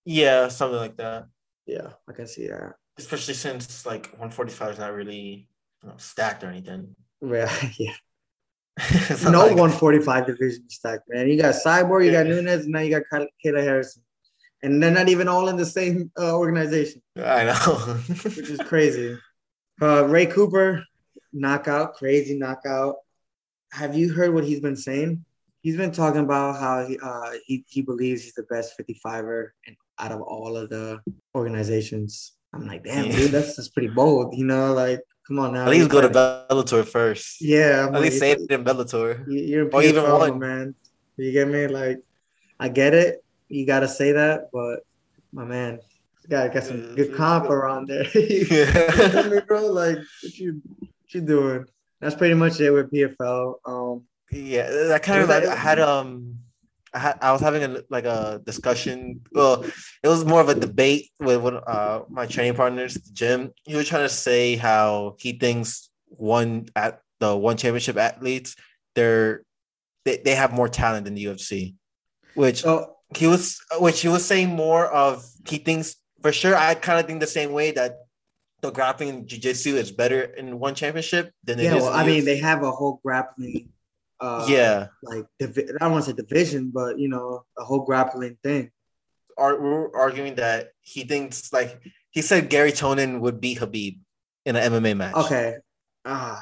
Yeah, something like that. Yeah, I can see that. Especially since like 145 is not really you know, stacked or anything. Yeah, yeah. No like- 145 division stack, man. You got Cyborg, you got Yeah. Nunes, and now you got Kay- Kayla Harrison, and they're not even all in the same uh, organization. I know. which is crazy. Uh, Ray Cooper, knockout, crazy knockout. Have you heard what he's been saying? He's been talking about how he uh, he, he believes he's the best 55er and out of all of the organizations. I'm like, damn, Yeah. dude, that's that's pretty bold. You know, like, come on now. At least go to Bellator first. Yeah, I'm At like, least say it in Bellator. you- You're Or even one. man. You get me? Like, I get it. You gotta say that, but my man, gotta get some good comp around there. You feel me, bro? Like, what you, what you doing? That's pretty much it with PFL. Um, Yeah, that kind of like? I had um I had I was having a like a discussion. Well, it was more of a debate with one uh my training partners, Jim. He was trying to say how he thinks one at the one championship athletes they're they, they have more talent than the UFC. Which so he was which he was saying more of he thinks for sure I kind of think the same way that the grappling jiu-jitsu is better in one championship than it yeah, is well, I mean, they have a whole grappling. Uh, yeah. like divi- I don't want to say division, but you know, a whole grappling thing. are we're arguing that he thinks like he said Garry Tonon would beat Khabib in an MMA match. Okay. Ah,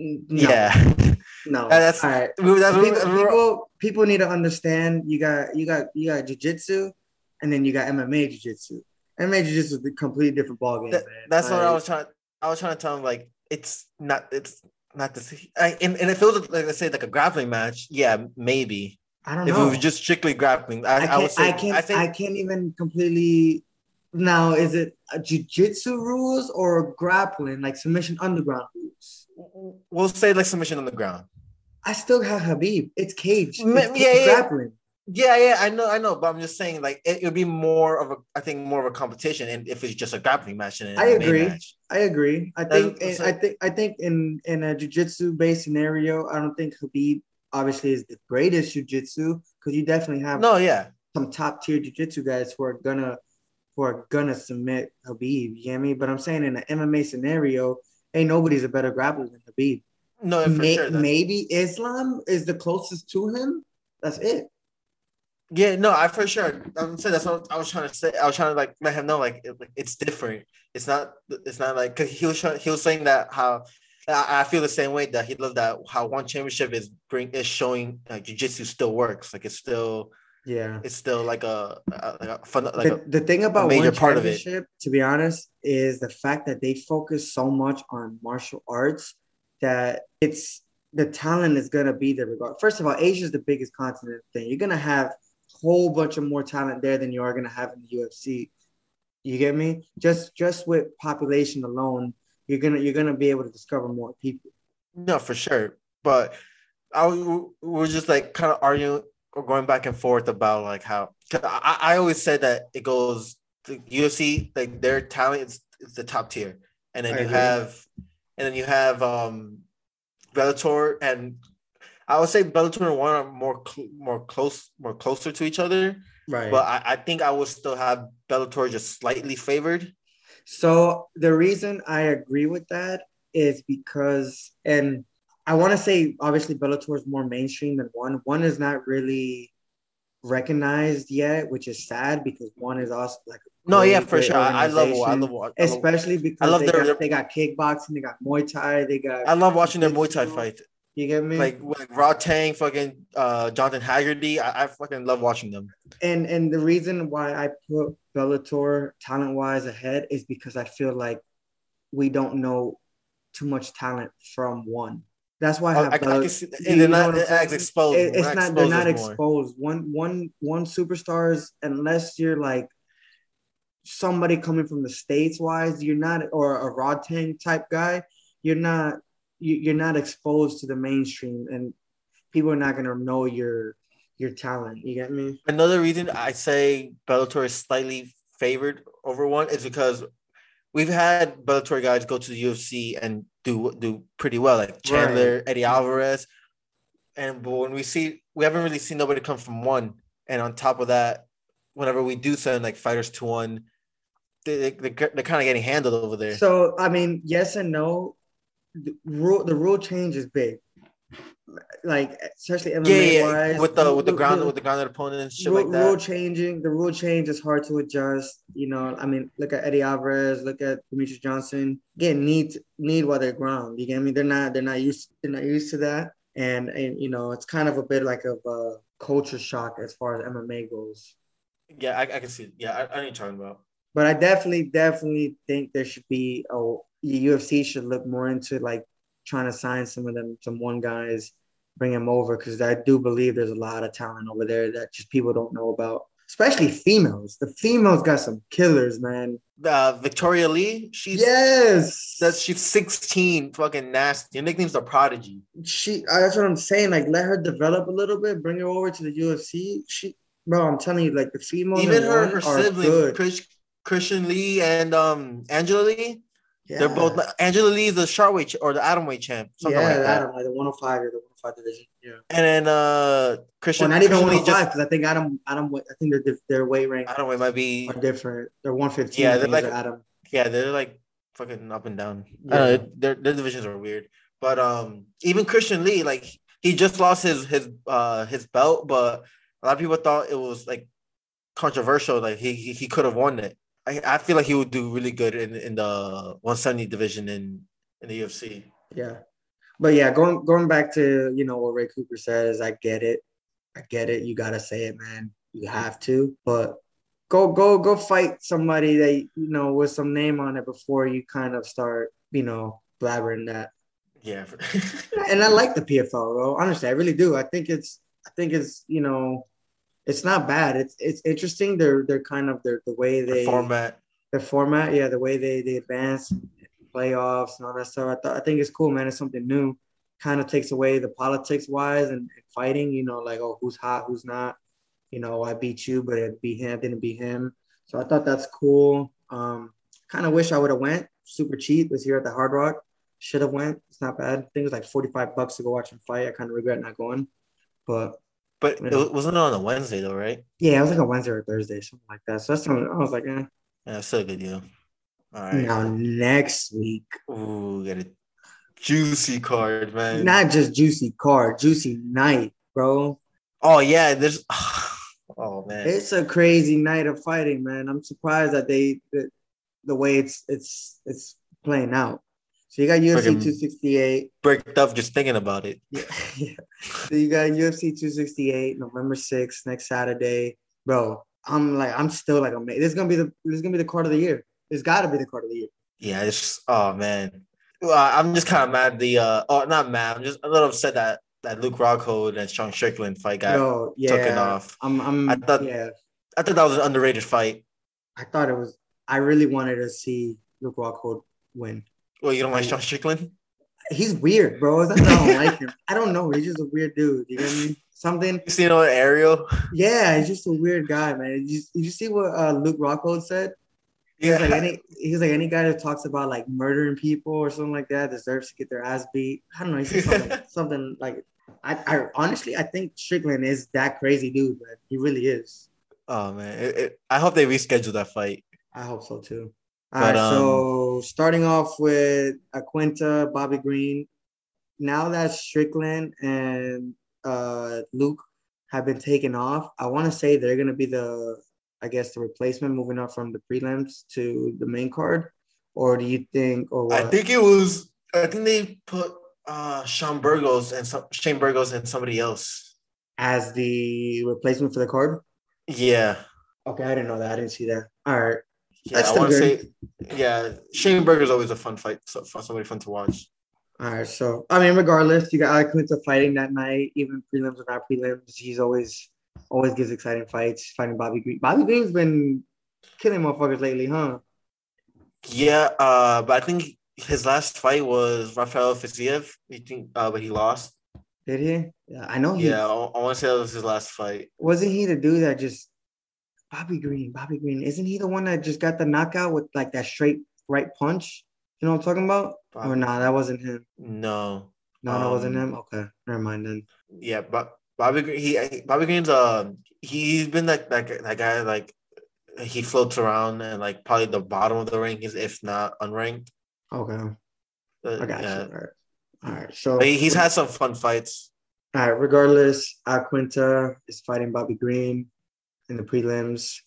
n- no, Yeah. no. That's- all right. We that's- we People, were- people, people need to understand you got you got you got jiu-jitsu and then you got MMA jiu-jitsu. MMA jiu-jitsu is a completely different ballgame, That- that's what I was trying. I was trying to tell him like it's not. It's not same. I, and, and if it was like let's say like a grappling match, yeah, maybe. I don't If know. If it was just strictly grappling, I, I I, can't, would say I can't, I I, can't even completely. Now, is it a jiu-jitsu rules or grappling, like submission underground rules? we'll say like submission on the ground. I still have Khabib. It's cage. It's yeah, yeah. grappling. Yeah, yeah, I know, I know, but I'm just saying like it would be more of a, I think more of a competition, and if it's just a grappling match and an I agree. match. I agree. I think. I think. I think in in a jiu-jitsu based scenario, I don't think Khabib obviously is the greatest jiu-jitsu because you definitely have No, yeah, some top tier jiu-jitsu guys who are gonna who are gonna submit Khabib. You me? But I'm saying in an MMA scenario, ain't nobody's a better grappler than Khabib. no, May- sure. maybe Islam is the closest to him. That's it. Yeah, no, I for sure. I'm saying that's what I was trying to say. I was trying to like let him know like, it, like it's different. It's not. It's not like because he was trying, he was saying that how I, I feel the same way that he loved that how one championship is bring is showing like jiu-jitsu still works. Like it's still Yeah. it's still like a, a like a fun like the, a, the thing about major one part of it. championship, to be honest, is the fact that they focus so much on martial arts that it's the talent is gonna be there regard. First of all, Asia is the biggest continent thing. You're gonna have whole bunch of more talent there than you are gonna have in the UFC. You get me? Just just with population alone, you're gonna you're gonna be able to discover more people. no for sure. But I we we're just like kind of arguing or going back and forth about like how 'cause I, I always said that it goes the UFC like their talent is, is the top tier, and then I you agree. have and then you have um Bellator and I would say Bellator and one are more cl- more close more closer to each other, Right. but I, I think I would still have Bellator just slightly favored. So the reason I agree with that is because, and I want to say obviously Bellator is more mainstream than one. One is not really recognized yet, which is sad because one is also like No, yeah, for sure. I, love I love I especially because I love they, their- got, they got kickboxing, they got Muay Thai, they got I love watching their Muay Thai fight. You get me? like like Rodtang, fucking uh, Jonathan Haggerty. I, I fucking love watching them. and and the reason why I put Bellator talent wise ahead is because I feel like we don't know too much talent from one. That's why I I, have I, I Bella- can see, and they're not what I'm saying? as exposed. It- it's not they're not more. exposed. One one one superstars unless you're like somebody coming from the states wise, you're not or a Rodtang type guy, you're not you're not exposed to the mainstream and people are not gonna know your your talent. You get me? Another reason I say Bellator is slightly favored over one is because we've had Bellator guys go to the UFC and do do pretty well, like Chandler, Eddie Alvarez, and but when we see we haven't really seen nobody come from one. And on top of that, whenever we do send like fighters to one, they, they, they're kind of getting handled over there. So I mean, yes and no. The rule the rule change is big. Like especially MMA yeah, yeah, wise, with the with the ground with the grounded opponent and shit rule, like that. rule changing. The rule change is hard to adjust. You know, I mean, look at Eddie Alvarez, look at Demetrious Johnson. Again, need need while they're ground. You get me? They're not they're not used they're not used to that. And and you know, it's kind of a bit like of a culture shock as far as MMA goes. Yeah, I, I can see. Yeah, I, I know you're talking about. But I definitely, definitely think there should be a the UFC should look more into like trying to sign some of them, some one guys, bring them over because I do believe there's a lot of talent over there that just people don't know about, especially females. The females got some killers, man. Uh, Victoria Lee, she's Yes, that's she's 16, fucking nasty. Her nickname's the Prodigy. she. That's what I'm saying. Like, let her develop a little bit, bring her over to the UFC. She, bro, I'm telling you, like the females Even her her siblings. Chris, Christian Lee and um Angela Lee. Yeah. They're both Angela Lee is the ch- or the atomweight champ, something yeah, like that. Atom, like the 105 or the 105 division. Yeah. And then uh Christian, Well, not even Christian Lee 105 just because I think Adam, Adam, I think their their weight rank I don't know, it might be are different. They're 115. Yeah, they're like- Adam. yeah, they're like fucking up and down. Yeah. know, their their divisions are weird. But um even Christian Lee, like he just lost his his uh his belt, but a lot of people thought it was like controversial. Like he he, he could have won it. I, I feel like he would do really good in, in the 170 division in in the UFC. Yeah, but yeah, going going back to you know what Ray Cooper says, I get it. I get it. You gotta say it, man. You have to, but go go go fight somebody that you know with some name on it before you kind of start, you know, blabbering that. Yeah. and I like the PFL, bro. Honestly, I really do. I think it's I think it's you know, it's not bad. It's it's interesting. They're they're kind of their the way they the format. The format, yeah, the way they they advance playoffs and all that stuff. I thought I think it's cool, man. It's something new. Kind of takes away the politics wise and, and fighting. You know, like oh, who's hot, who's not. You know, I beat you, but it beat him, didn't beat him. So I thought that's cool. Um, kind of wish I would have went. Super cheap. Was here at the Hard Rock. Should have went. It's not bad. I think it was like forty five bucks to go watch him fight. I kind of regret not going, but but know. it wasn't on a Wednesday though, right? Yeah, it was like a Wednesday or Thursday, something like that. So that's something I was like, eh. Yeah, still a good deal. All right. Now next week. Ooh, get a juicy card, man. Not just juicy card, juicy night, bro. Oh yeah, there's. Oh man, it's a crazy night of fighting, man. I'm surprised that they the, the way it's it's it's playing out. So you got UFC 268. Break up just thinking about it. Yeah, yeah. So you got UFC 268 November 6th next Saturday, bro. I'm like I'm still like amazed. This is gonna be the this is gonna be the card of the year. It's got to be the card of the year. Yeah, it's oh man. I'm just kind of mad. The uh, oh, not mad. I'm just a little upset that that Luke Rockhold and Sean Strickland fight got Yo, yeah, took it off. I'm, I'm, I thought, yeah, I thought that was an underrated fight. I thought it was. I really wanted to see Luke Rockhold win. Well, you don't like Sean Strickland? He's weird, bro. That's why I don't like him. I don't know. He's just a weird dude. You know what I mean? Something. You seen on Ariel? Yeah, he's just a weird guy, man. Did you, did you see what uh, Luke Rockhold said? He's like any he's like any guy that talks about like murdering people or something like that deserves to get their ass beat. I don't know. He's something, something like I, I honestly I think Strickland is that crazy dude, man. He really is. Oh man, it, it, I hope they reschedule that fight. I hope so too. All but, right, um, so starting off with Iaquinta, Bobby Green. Now that Strickland and uh, Luke have been taken off, I want to say they're gonna be the I guess, the replacement moving up from the prelims to the main card? Or do you think, or what? I think it was, I think they put uh, Sean Burgos and some, Shane Burgos and somebody else as the replacement for the card. Yeah. Okay, I didn't know that. I didn't see that. All right. Yeah, That's I want to say, yeah, Shane Burgos always a fun fight, so somebody fun to watch. All right, so I mean, regardless, you got Quinta fighting that night, even prelims or not prelims. He's always always gives exciting fights. Fighting Bobby Green. Bobby Green's been killing motherfuckers lately, huh? Yeah, uh, but I think his last fight was Rafael Fiziev. You think, uh, but he lost. Did he? Yeah, I know. He, yeah, I, I want to say that was his last fight. Wasn't he the dude that just Bobby Green? Bobby Green, isn't he the one that just got the knockout with like that straight right punch? You know what I'm talking about? Bobby. Or nah, that wasn't him. No. No, um, that wasn't him. Okay, never mind then. Yeah, but Bobby Green, he Bobby Green's uh he's been that that that guy like he floats around and like probably the bottom of the rankings if not unranked. Okay. But, I got yeah. you. All right. All right. So he's had some fun fights. All right. Regardless, Iaquinta is fighting Bobby Green in the prelims.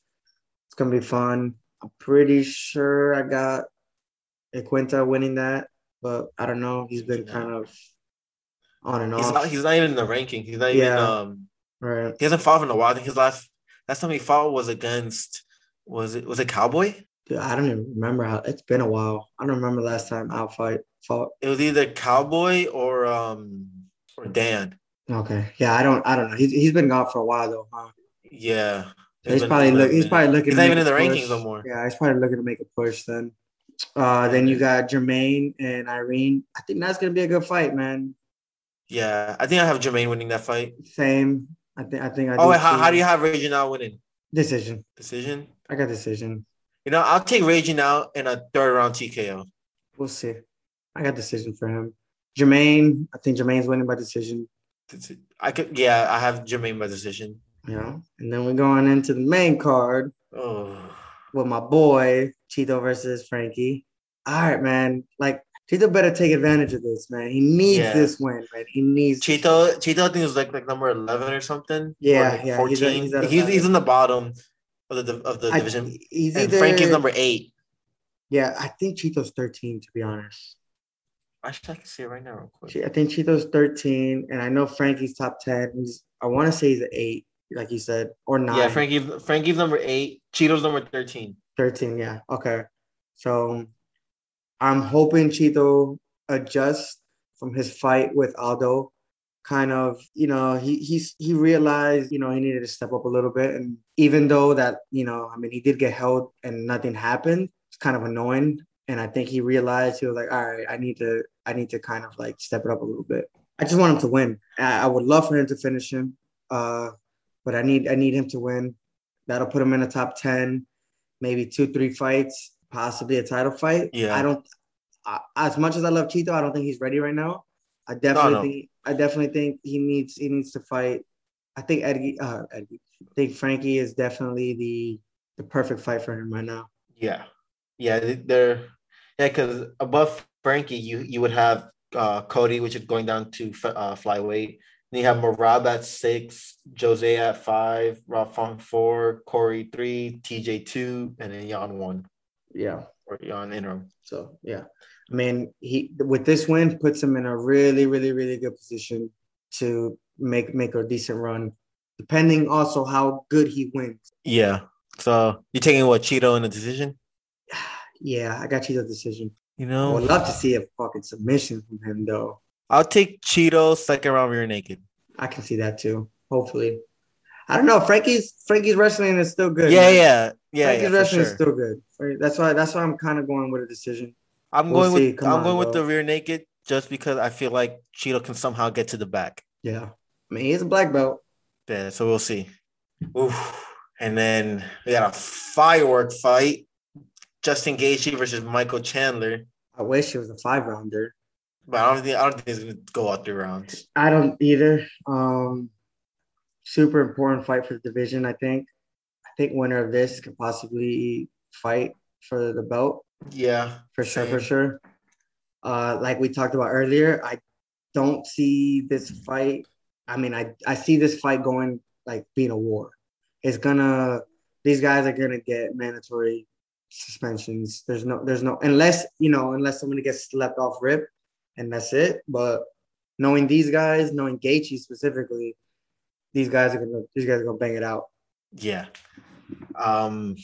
It's gonna be fun. I'm pretty sure I got Iaquinta winning that, but I don't know. He's been kind of on and he's off. Not, he's not even in the ranking. He's not yeah. even um right. He hasn't fought in a while. I think his last last time he fought was against was it was it Cowboy? Dude, I don't even remember how it's been a while. I don't remember last time I fight fought. It was either Cowboy or um or Dan. Okay. Yeah, I don't I don't know. He's he's been gone for a while though, huh? Yeah. He's probably look, he's probably looking. He's not even in the push. rankings no more. Yeah, he's probably looking to make a push then. Uh, then you got Germaine and Irene. I think that's gonna be a good fight, man. Yeah, I think I have Germaine winning that fight. Same. I think. I think. I oh, wait, how, how do you have Reginald winning? Decision. Decision. I got decision. You know, I'll take Reginald in a third round TKO. We'll see. I got decision for him. Germaine. I think Germaine's winning by decision. I could. Yeah, I have Germaine by decision. Yeah, and then we're going into the main card. Oh. With my boy Chito versus Frankie. All right, man. Like Chito better take advantage of this, man. He needs yeah. this win, man. He needs Chito. Chito, I think is like like number eleven or something. Yeah, or like yeah. Fourteen. He's, a, he's, he's, in the bottom of the of the I, division. He's and either, Frankie's number eight. Yeah, I think Chito's thirteen. To be honest, I should I can see it right now, real quick. I think Chito's thirteen, and I know Frankie's top ten. He's I want to say he's an eight, like you said, or nine. Yeah, Frankie Frankie's number eight. Chito's number thirteen. Thirteen, yeah. Okay. So I'm hoping Chito adjusts from his fight with Aldo. Kind of, you know, he he's he realized, you know, he needed to step up a little bit. And even though that, you know, I mean, he did get held and nothing happened, it's kind of annoying. And I think he realized he was like, all right, I need to, I need to kind of like step it up a little bit. I just want him to win. I, I would love for him to finish him, uh, but I need, I need him to win. That'll put him in the top ten, maybe two, three fights, possibly a title fight. Yeah. I don't. I, as much as I love Chito, I don't think he's ready right now. I definitely no. think I definitely think he needs he needs to fight. I think Eddie, uh, Eddie, I think Frankie is definitely the the perfect fight for him right now. Yeah, yeah, they're yeah because above Frankie, you you would have uh, Cody, which is going down to uh, flyweight. Then you have Merab at six, Jose at five, Rob Font four, Cory three, TJ two, and then Yan one. Yeah, or Yan interim. So yeah, I mean, he with this win puts him in a really, really, really good position to make make a decent run, depending also how good he wins. Yeah. So you're taking what Chito in the decision? Yeah, I got Chito decision. You know, I would love to see a fucking submission from him though. I'll take Chito second round rear naked. I can see that too. Hopefully, I don't know. Frankie's Frankie's wrestling is still good. Yeah, man. yeah, yeah, Frankie's yeah, wrestling is still good. That's why. That's why I'm kind of going with a decision. I'm We'll going see. with Come I'm on, going with the rear naked just because I feel like Chito can somehow get to the back. Yeah, I mean he's a black belt. Yeah, so we'll see. Oof. And then we got a firework fight: Justin Gaethje versus Michael Chandler. I wish it was a five rounder. But I don't think I don't think it's gonna go all three rounds. I don't either. Um, super important fight for the division. I think. I think winner of this could possibly fight for the belt Yeah, for sure. same. For sure. Uh, like we talked about earlier, I don't see this fight. I mean, I I see this fight going like being a war. It's gonna. These guys are gonna get mandatory suspensions. There's no. There's no unless you know unless somebody gets slept off rip, and that's it. But knowing these guys, knowing Gaethje specifically, these guys are gonna these guys are gonna bang it out. Yeah. Um,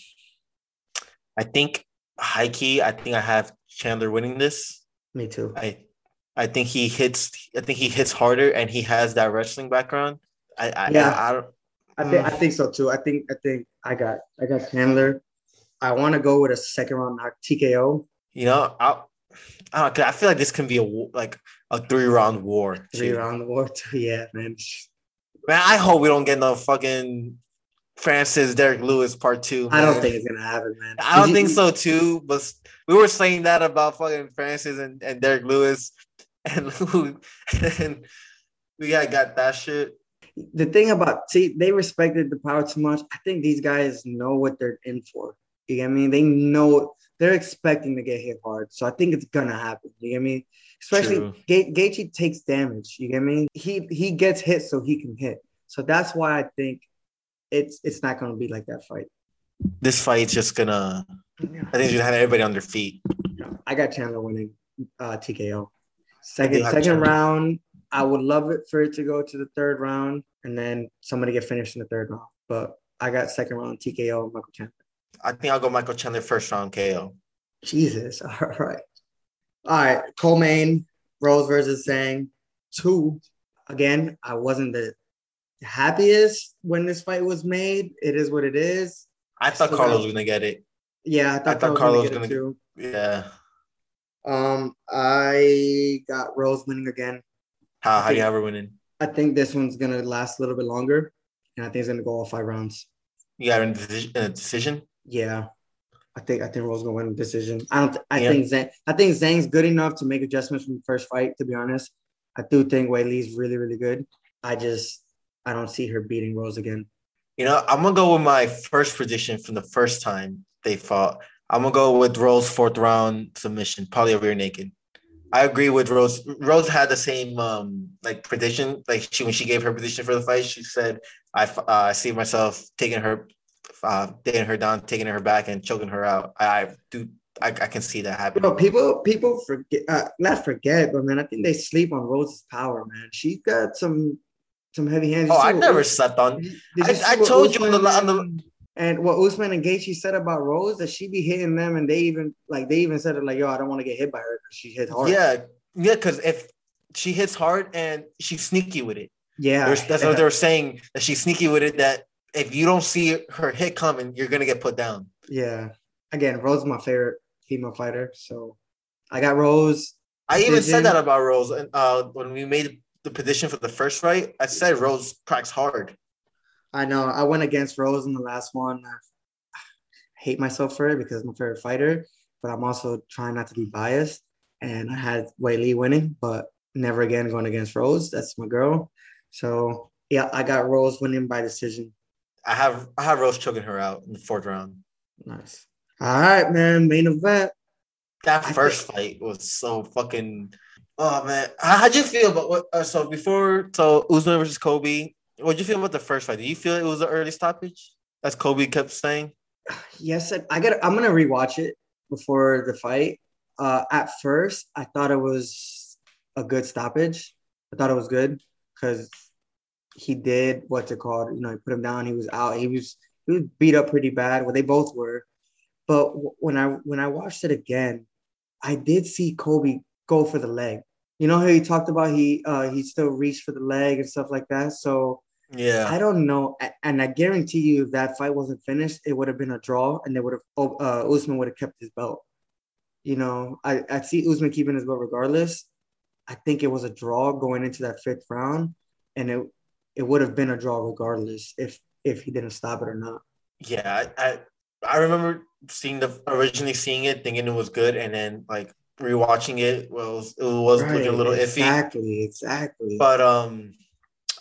I think high key. I think I have Chandler winning this. Me too. I I think he hits. I think he hits harder, and he has that wrestling background. I, I Yeah. I, I don't. I think I think so too. I think I think I got I got Chandler. I want to go with a second round knock TKO. You know, I, I don't. 'cause I feel like this can be a like a three round war. Three too. round war too. Yeah, man. Man, I hope we don't get no fucking Francis Derrick Lewis part two. I don't think it's gonna happen, man. I don't think so too. But we were saying that about fucking Francis and, and Derrick Lewis, and, and we got got that shit. The thing about see, they respected the power too much. I think these guys know what they're in for. You get me? They know they're expecting to get hit hard, so I think it's gonna happen. You get me? Especially True. Ga- Gaethje takes damage. You get me? He he gets hit so he can hit. So that's why I think it's it's not gonna be like that fight. This fight's just gonna. I think it's gonna have everybody on their feet. I got Chandler winning uh, TKO. Second second Chandler. round. I would love it for it to go to the third round and then somebody get finished in the third round. But I got second round TKO Michael Chandler. I think I'll go Michael Chandler first round KO. Jesus. All right. All right. Coleman, Rose versus Zhang. Two. Again, I wasn't the happiest when this fight was made. It is what it is. I thought Carlos was gonna get it. Yeah, I thought, thought Carlos, was gonna gonna get it too. Yeah. Um, I got Rose winning again. How how do you have her winning? I think this one's gonna last a little bit longer, and I think it's gonna go all five rounds. You got a decision. In a decision? Yeah, I think I think Rose gonna win the decision. I don't. I Yeah. think Zhang. I think Zhang's good enough to make adjustments from the first fight. To be honest, I do think Weili's really really good. I just I don't see her beating Rose again. You know, I'm gonna go with my first prediction from the first time they fought. I'm gonna go with Rose fourth round submission, probably a rear naked. I agree with Rose. Rose had the same um like prediction. Like she when she gave her prediction for the fight, she said, "I uh, I see myself taking her, uh, taking her down, taking her back, and choking her out." I, I do. I, I can see that You happening. know, people people forget uh, not forget, but man, I think they sleep on Rose's power. Man, she's got some some heavy hands. Oh, You I never Us- slept on. I- I told you on the- Usman on the- and- what Usman and Gaethje said about Rose that she be hitting them, and they even like they even said it like, "Yo, I don't want to get hit by her because she hit hard." Yeah, yeah, because if she hits hard and she's sneaky with it, yeah. There's- that's what they were saying that she's sneaky with it. That if you don't see her hit coming, you're gonna get put down. yeah. Again, Rose is my favorite female fighter, so I got Rose. I even said that about Rose and uh, when we made the prediction for the first fight. I said Rose cracks hard. I know I went against Rose in the last one. I hate myself for it because I'm my favorite fighter, but I'm also trying not to be biased. And I had Weili winning, but never again going against Rose. That's my girl. So yeah, I got Rose winning by decision. I have I have Rose choking her out in the fourth round. Nice. All right, man. Main event. That first fight was so fucking. Oh man, how how'd you feel about what? Uh, so before, so Usman versus Colby. What'd you feel about the first fight? Did you feel it was an early stoppage, as Colby kept saying? Yes, I, I got. I'm gonna rewatch it before the fight. Uh, at first, I thought it was a good stoppage. I thought it was good because he did what's it called? You know, he put him down. He was out. He was he was beat up pretty bad. Well, they both were. But w- when I when I watched it again, I did see Colby go for the leg. You know how he talked about he uh he still reached for the leg and stuff like that. So Yeah, I don't know, and I guarantee you, if that fight wasn't finished, it would have been a draw, and they would have uh, Usman would have kept his belt. You know, I I see Usman keeping his belt regardless. I think it was a draw going into that fifth round, and it it would have been a draw regardless if if he didn't stop it or not. yeah. I, I remember seeing the originally seeing it, thinking it was good, and then like rewatching it. Well, it was looking a little iffy. exactly, exactly. But um,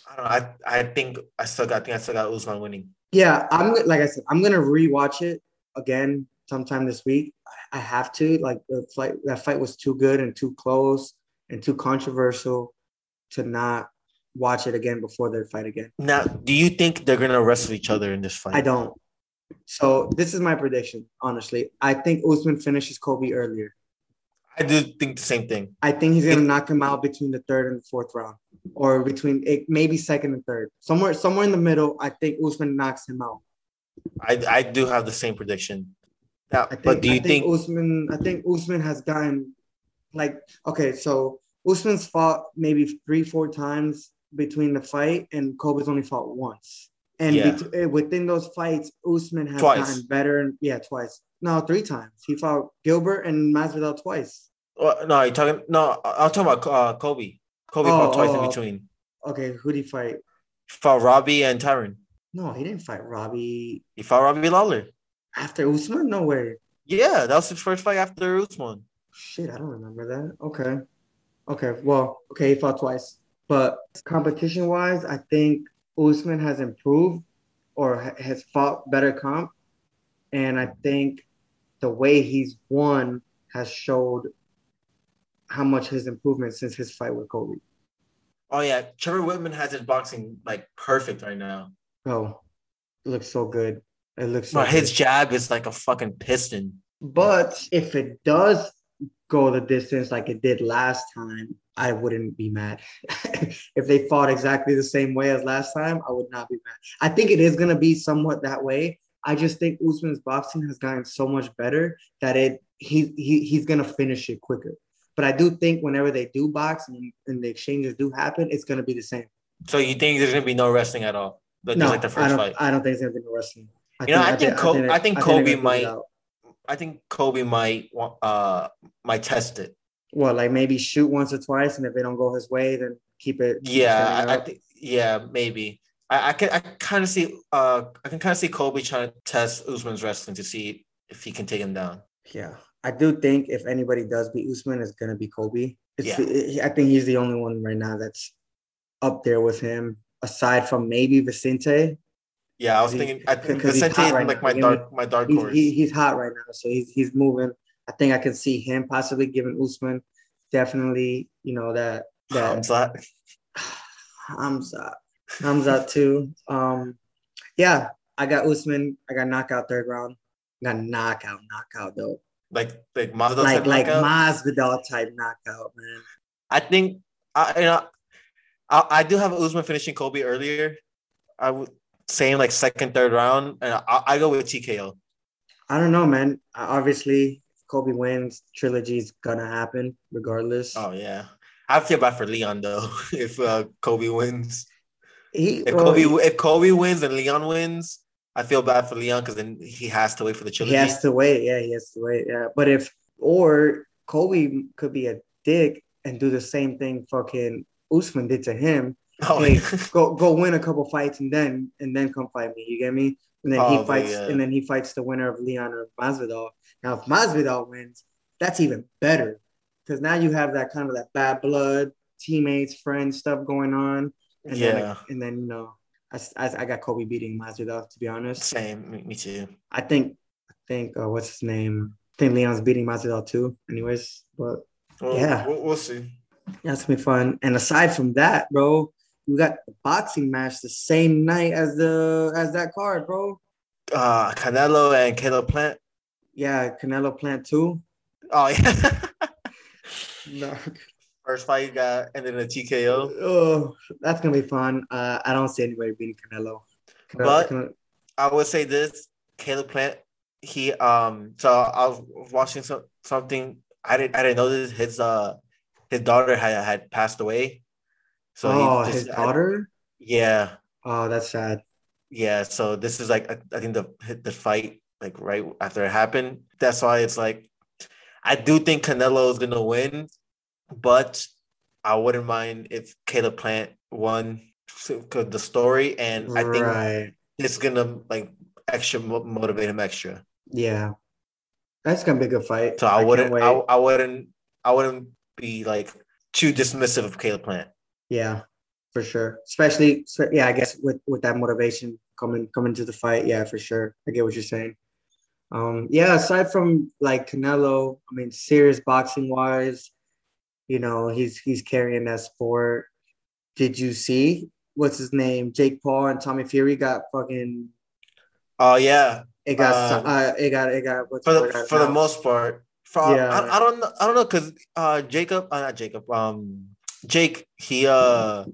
I don't know. I I think I still got. I think I still got Usman winning. Yeah, I'm like I said, I'm gonna rewatch it again sometime this week. I have to. Like the fight, that fight was too good and too close and too controversial to not watch it again before their fight again. Now, do you think they're gonna wrestle each other in this fight? I don't. So this is my prediction. Honestly, I think Usman finishes Colby earlier. I do think the same thing. I think he's gonna knock him out between the third and the fourth round, or between it, maybe second and third, somewhere somewhere in the middle. I think Usman knocks him out. I I do have the same prediction. Now, think, but do you I think, think? Usman? I think Usman has gotten like okay, so Usman's fought maybe three, four times between the fight, and Colby's only fought once. And Yeah. bet- eh, within those fights, Usman has Twice. gotten better. Yeah, twice. No, three times. He fought Gilbert and Masvidal twice. Well, no, you talking? No, I'm talking about uh, Colby. Colby Oh, fought twice oh. in between. Okay, who did he fight? Fought Robbie and Tyron. No, he didn't fight Robbie He fought Robbie Lawler. after Usman. No way. Yeah, that was his first fight after Usman. Shit, I don't remember that. Okay. Okay. Well, okay, he fought twice. But competition wise, I think Usman has improved or ha- has fought better comp. And I think the way he's won has showed how much his improvement since his fight with Colby. Oh yeah, Trevor Wittman has his boxing like perfect right now. Oh, it looks so good. It looks so Bro, his good. jab is like a fucking piston. But if it does go the distance like it did last time, I wouldn't be mad. if they fought exactly the same way as last time, I would not be mad. I think it is going to be somewhat that way. I just think Usman's boxing has gotten so much better that it he, he he's going to finish it quicker. But I do think whenever they do box and, and the exchanges do happen, it's going to be the same. So you think there's gonna be no wrestling at all? Like, no, like I don't. fight. I don't think there's going to be no wrestling. I You know, I think thi- Co- they- I think they're Colby gonna figure might-. I think Colby might uh might test it. Well, like maybe shoot once or twice, and if they don't go his way, then keep it. Yeah, I, think yeah, maybe. I, I can I kind of see uh I can kind of see Colby trying to test Usman's wrestling to see if he can take him down. Yeah, I do think if anybody does beat Usman, it's gonna be Colby. It's Yeah. the- I think he's the only one right now that's up there with him, aside from maybe Vicente. Yeah, I was thinking I think Vicente is right like now. my dark my dark He's, horse. he, he's hot right now, so he's he's moving. I think I can see him possibly giving Usman definitely, you know that that Hamza. Hamza, Hamza too. Um, yeah, I got Usman. I got knockout third round. Got knockout, knockout though. like like Masvidal like type like knockout. Masvidal type knockout, man. I think I you know I, I do have Usman finishing Colby earlier. I would saying like second, third round, and I, I go with TKO. I don't know, man. Obviously, Colby wins, trilogy's gonna happen regardless. Oh yeah, I feel bad for Leon though if uh, Colby wins. He, If Colby if Colby wins and Leon wins, I feel bad for Leon because then he has to wait for the trilogy. he has to wait. Yeah, he has to wait. Yeah, but if or Colby could be a dick and do the same thing fucking Usman did to him. Oh, Hey, go go win a couple fights and then and then come fight me. You get me? And then he Oh, but fights yeah. and then he fights the winner of Leon or Masvidal. Now if Masvidal wins, that's even better because now you have that kind of that bad blood, teammates, friends stuff going on. And Yeah. then and then you know, I, I, I got Colby beating Masvidal to be honest. same. Me, me too. I think I think uh, what's his name? I think Leon's beating Masvidal too. Anyways, but Well, Yeah. we'll, we'll see. that's gonna be fun. And aside from that, bro, we got the boxing match the same night as the as that card, bro. Uh, Canelo and Caleb Plant. Yeah, Canelo Plant too. Oh yeah. No. First fight got ended in a TKO. Oh, that's gonna be fun. Uh, I don't see anybody beating Canelo. Canelo- But- Canelo- I would say this: Caleb Plant. He um. So I was watching some something. I didn't. I didn't know this. His uh, his daughter had had passed away. So oh, his daughter. yeah, Oh, that's sad. yeah. So this is like I, I think the the fight like right after it happened. That's why it's like I do think Canelo is gonna win, but I wouldn't mind if Caleb Plant won the story, and I think right. it's gonna like extra mo- motivate him extra. Yeah, that's gonna be a good fight. So I, can't wouldn't. I, I wouldn't, I wouldn't be like too dismissive of Caleb Plant. Yeah, for sure. Especially, yeah, I guess with with that motivation coming coming to the fight, yeah, for sure. I get what you're saying. Um, yeah, aside from like Canelo, I mean, serious boxing wise, you know, he's he's carrying that sport. Did you see what's his name? Jake Paul and Tommy Fury got fucking. Oh yeah, It got. Um, uh, it got. It got. What's for the for the most part. For, Yeah. I, I don't know, I don't know, cause uh, Jacob, uh, not Jacob, um, Jake, he uh,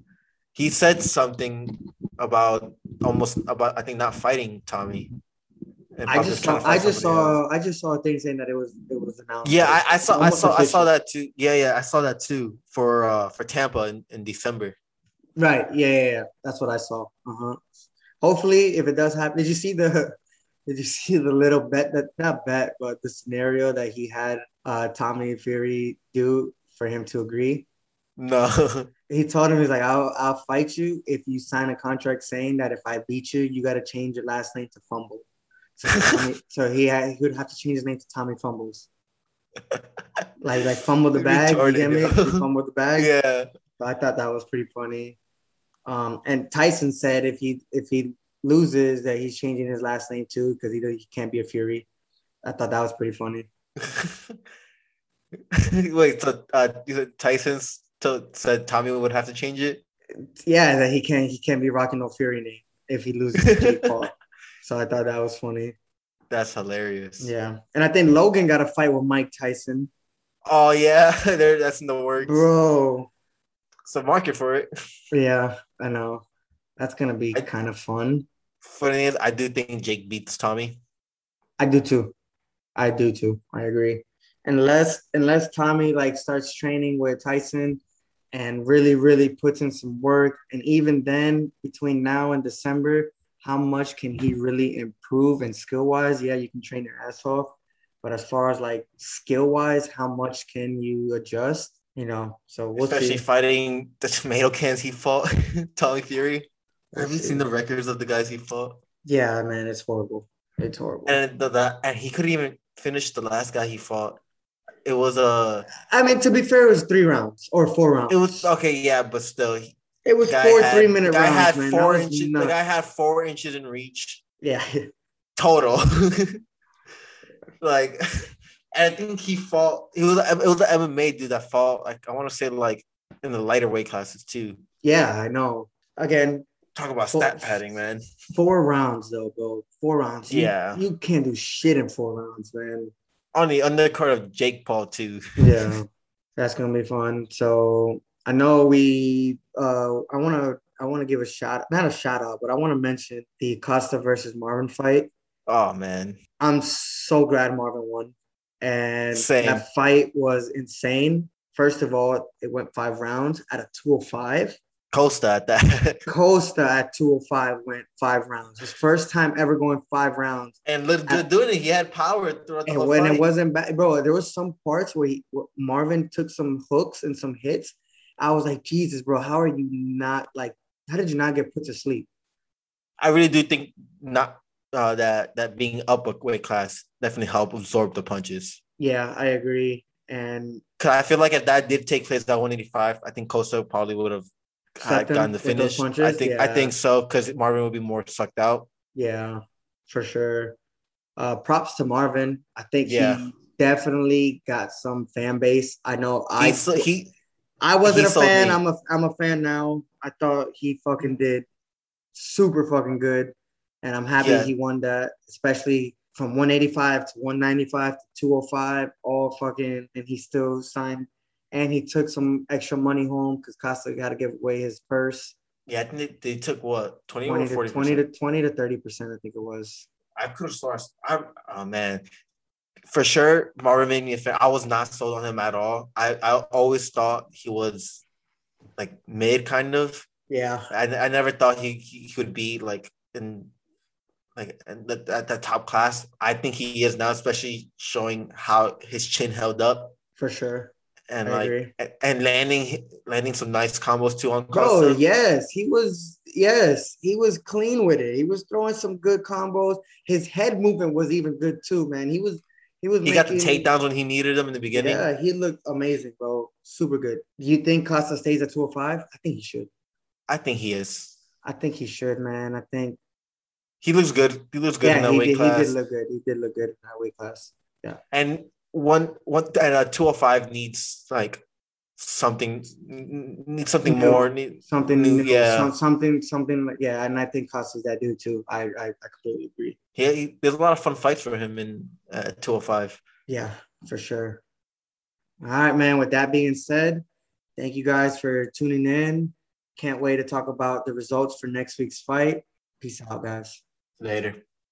he said something about almost about I think not fighting Tommy. I just saw. I just somebody else. saw. I just saw a thing saying that it was. It was announced. Yeah, I, I saw, I saw, I saw that too. Yeah, yeah, I saw that too for uh for Tampa in, in December. Right. Yeah, yeah, yeah. That's what I saw. Uh-huh. Hopefully, if it does happen, did you see the did you see the little bet that not bet, but the scenario that he had uh Tommy Fury do for him to agree? No, He told him he's like, I'll I'll fight you if you sign a contract saying that if I beat you, you gotta change your last name to fumble. So, Tommy, so he had, he would have to change his name to Tommy Fumbles. Like like fumble the bag, you get me? Retarded, yo. He fumbled the bag. yeah, So I thought that was pretty funny. Um, and Tyson said if he if he loses that he's changing his last name too because he he can't be a Fury. I thought that was pretty funny. Wait, so uh, you said Tyson's to, said Tommy would have to change it. Yeah, that he can't he can't be rocking no Fury name if he loses to Jake Paul. So I thought that was funny. That's hilarious. Yeah, and I think Logan got a fight with Mike Tyson, Oh yeah, there. That's in the works. bro. A market for it. Yeah, I know. That's gonna be I- kind of fun. Funny is, I do think Jake beats Tommy. I do too. I do too. I agree. Unless unless Tommy like starts training with Tyson and really really puts in some work, and even then between now and December, how much can he really improve and skill wise? Yeah, you can train your ass off, but as far as like skill wise, how much can you adjust? You know, so we'll Especially see. fighting the tomato cans he fought, Tommy Fury. Have you seen the records of the guys he fought? Yeah, man, it's horrible. It's horrible. And the, the and he couldn't even finish the last guy he fought. It was a. I mean, to be fair, it was three rounds or four rounds. It was okay, yeah, but still, It was four had- three minute rounds, had man. four inches. The guy had four inches in reach Yeah, total. like, and I think he fought. It was it was the MMA dude that fought. Like I want to say like in the lighter weight classes too. yeah, I know. Again, Talk about Four- stat padding, man. four rounds though, bro. Four rounds. You- Yeah. you can't do shit in four rounds, man. On the undercard of Jake Paul too. Yeah, that's gonna be fun. So I know we. Uh, I want to. I want to give a shout, not a shout out, but I want to mention the Costa versus Marvin fight. Oh man, I'm so glad Marvin won, and Same. that fight was insane. First of all, it went five rounds at a 205. Costa at that. Costa at 205 went five rounds. His first time ever going five rounds. and looked good doing it. He had power throughout the And whole when fight. it wasn't bad, bro, there was some parts where, he, where Marvin took some hooks and some hits. I was like, Jesus, bro, how are you not like? How did you not get put to sleep? I really do think not uh, that that being up a weight class definitely helped absorb the punches. Yeah, I agree. And Cause I feel like if that did take place at 185, I think Costa probably would have Sucked gotten the finish. I think I think so because Marvin would be more sucked out. yeah, for sure. Uh, props to Marvin. I think Yeah. he definitely got some fan base. I know I He he I wasn't he a fan. me. I'm a I'm a fan now. I thought he fucking did super fucking good, and I'm happy Yeah. he won that, especially from 185 to 195 to 205, all fucking, and he still signed, and he took some extra money home because Costa got to give away his purse, yeah I think they, they took what 20 20 or to 40 20 to 20 to 30 percent, I think it was. I could have sworn I oh man for sure Marvin made me a fan. I was not sold on him at all. I I always thought he was like mid kind of. Yeah, I, I never thought he, he would be like in like the, at the top class. I think he is now, especially showing how his chin held up for sure. And I like agree. and landing landing some nice combos too on Costa. yes, he was. Yes, he was clean with it. He was throwing some good combos. His head movement was even good too, man. He was. He was. He got the takedowns when he needed them in the beginning. Yeah, he looked amazing, bro. Super good. Do you think Costa stays at 205? I think he should. I think he is. I think he should, man. I think. He looks good. He looks good in yeah, that he weight did, class. he did look good. He did look good in that weight class. Yeah. And one one and a 205 needs like something needs something New. more. Need, Something New- new, yeah. some- something, something like yeah. And I think Costa's that dude too. I, I, I completely agree. yeah he- there's a lot of fun fights for him in uh, 205. Yeah, for sure. All right, man. With that being said, thank you guys for tuning in. Can't wait to talk about the results for next week's fight. Peace out, guys. Later.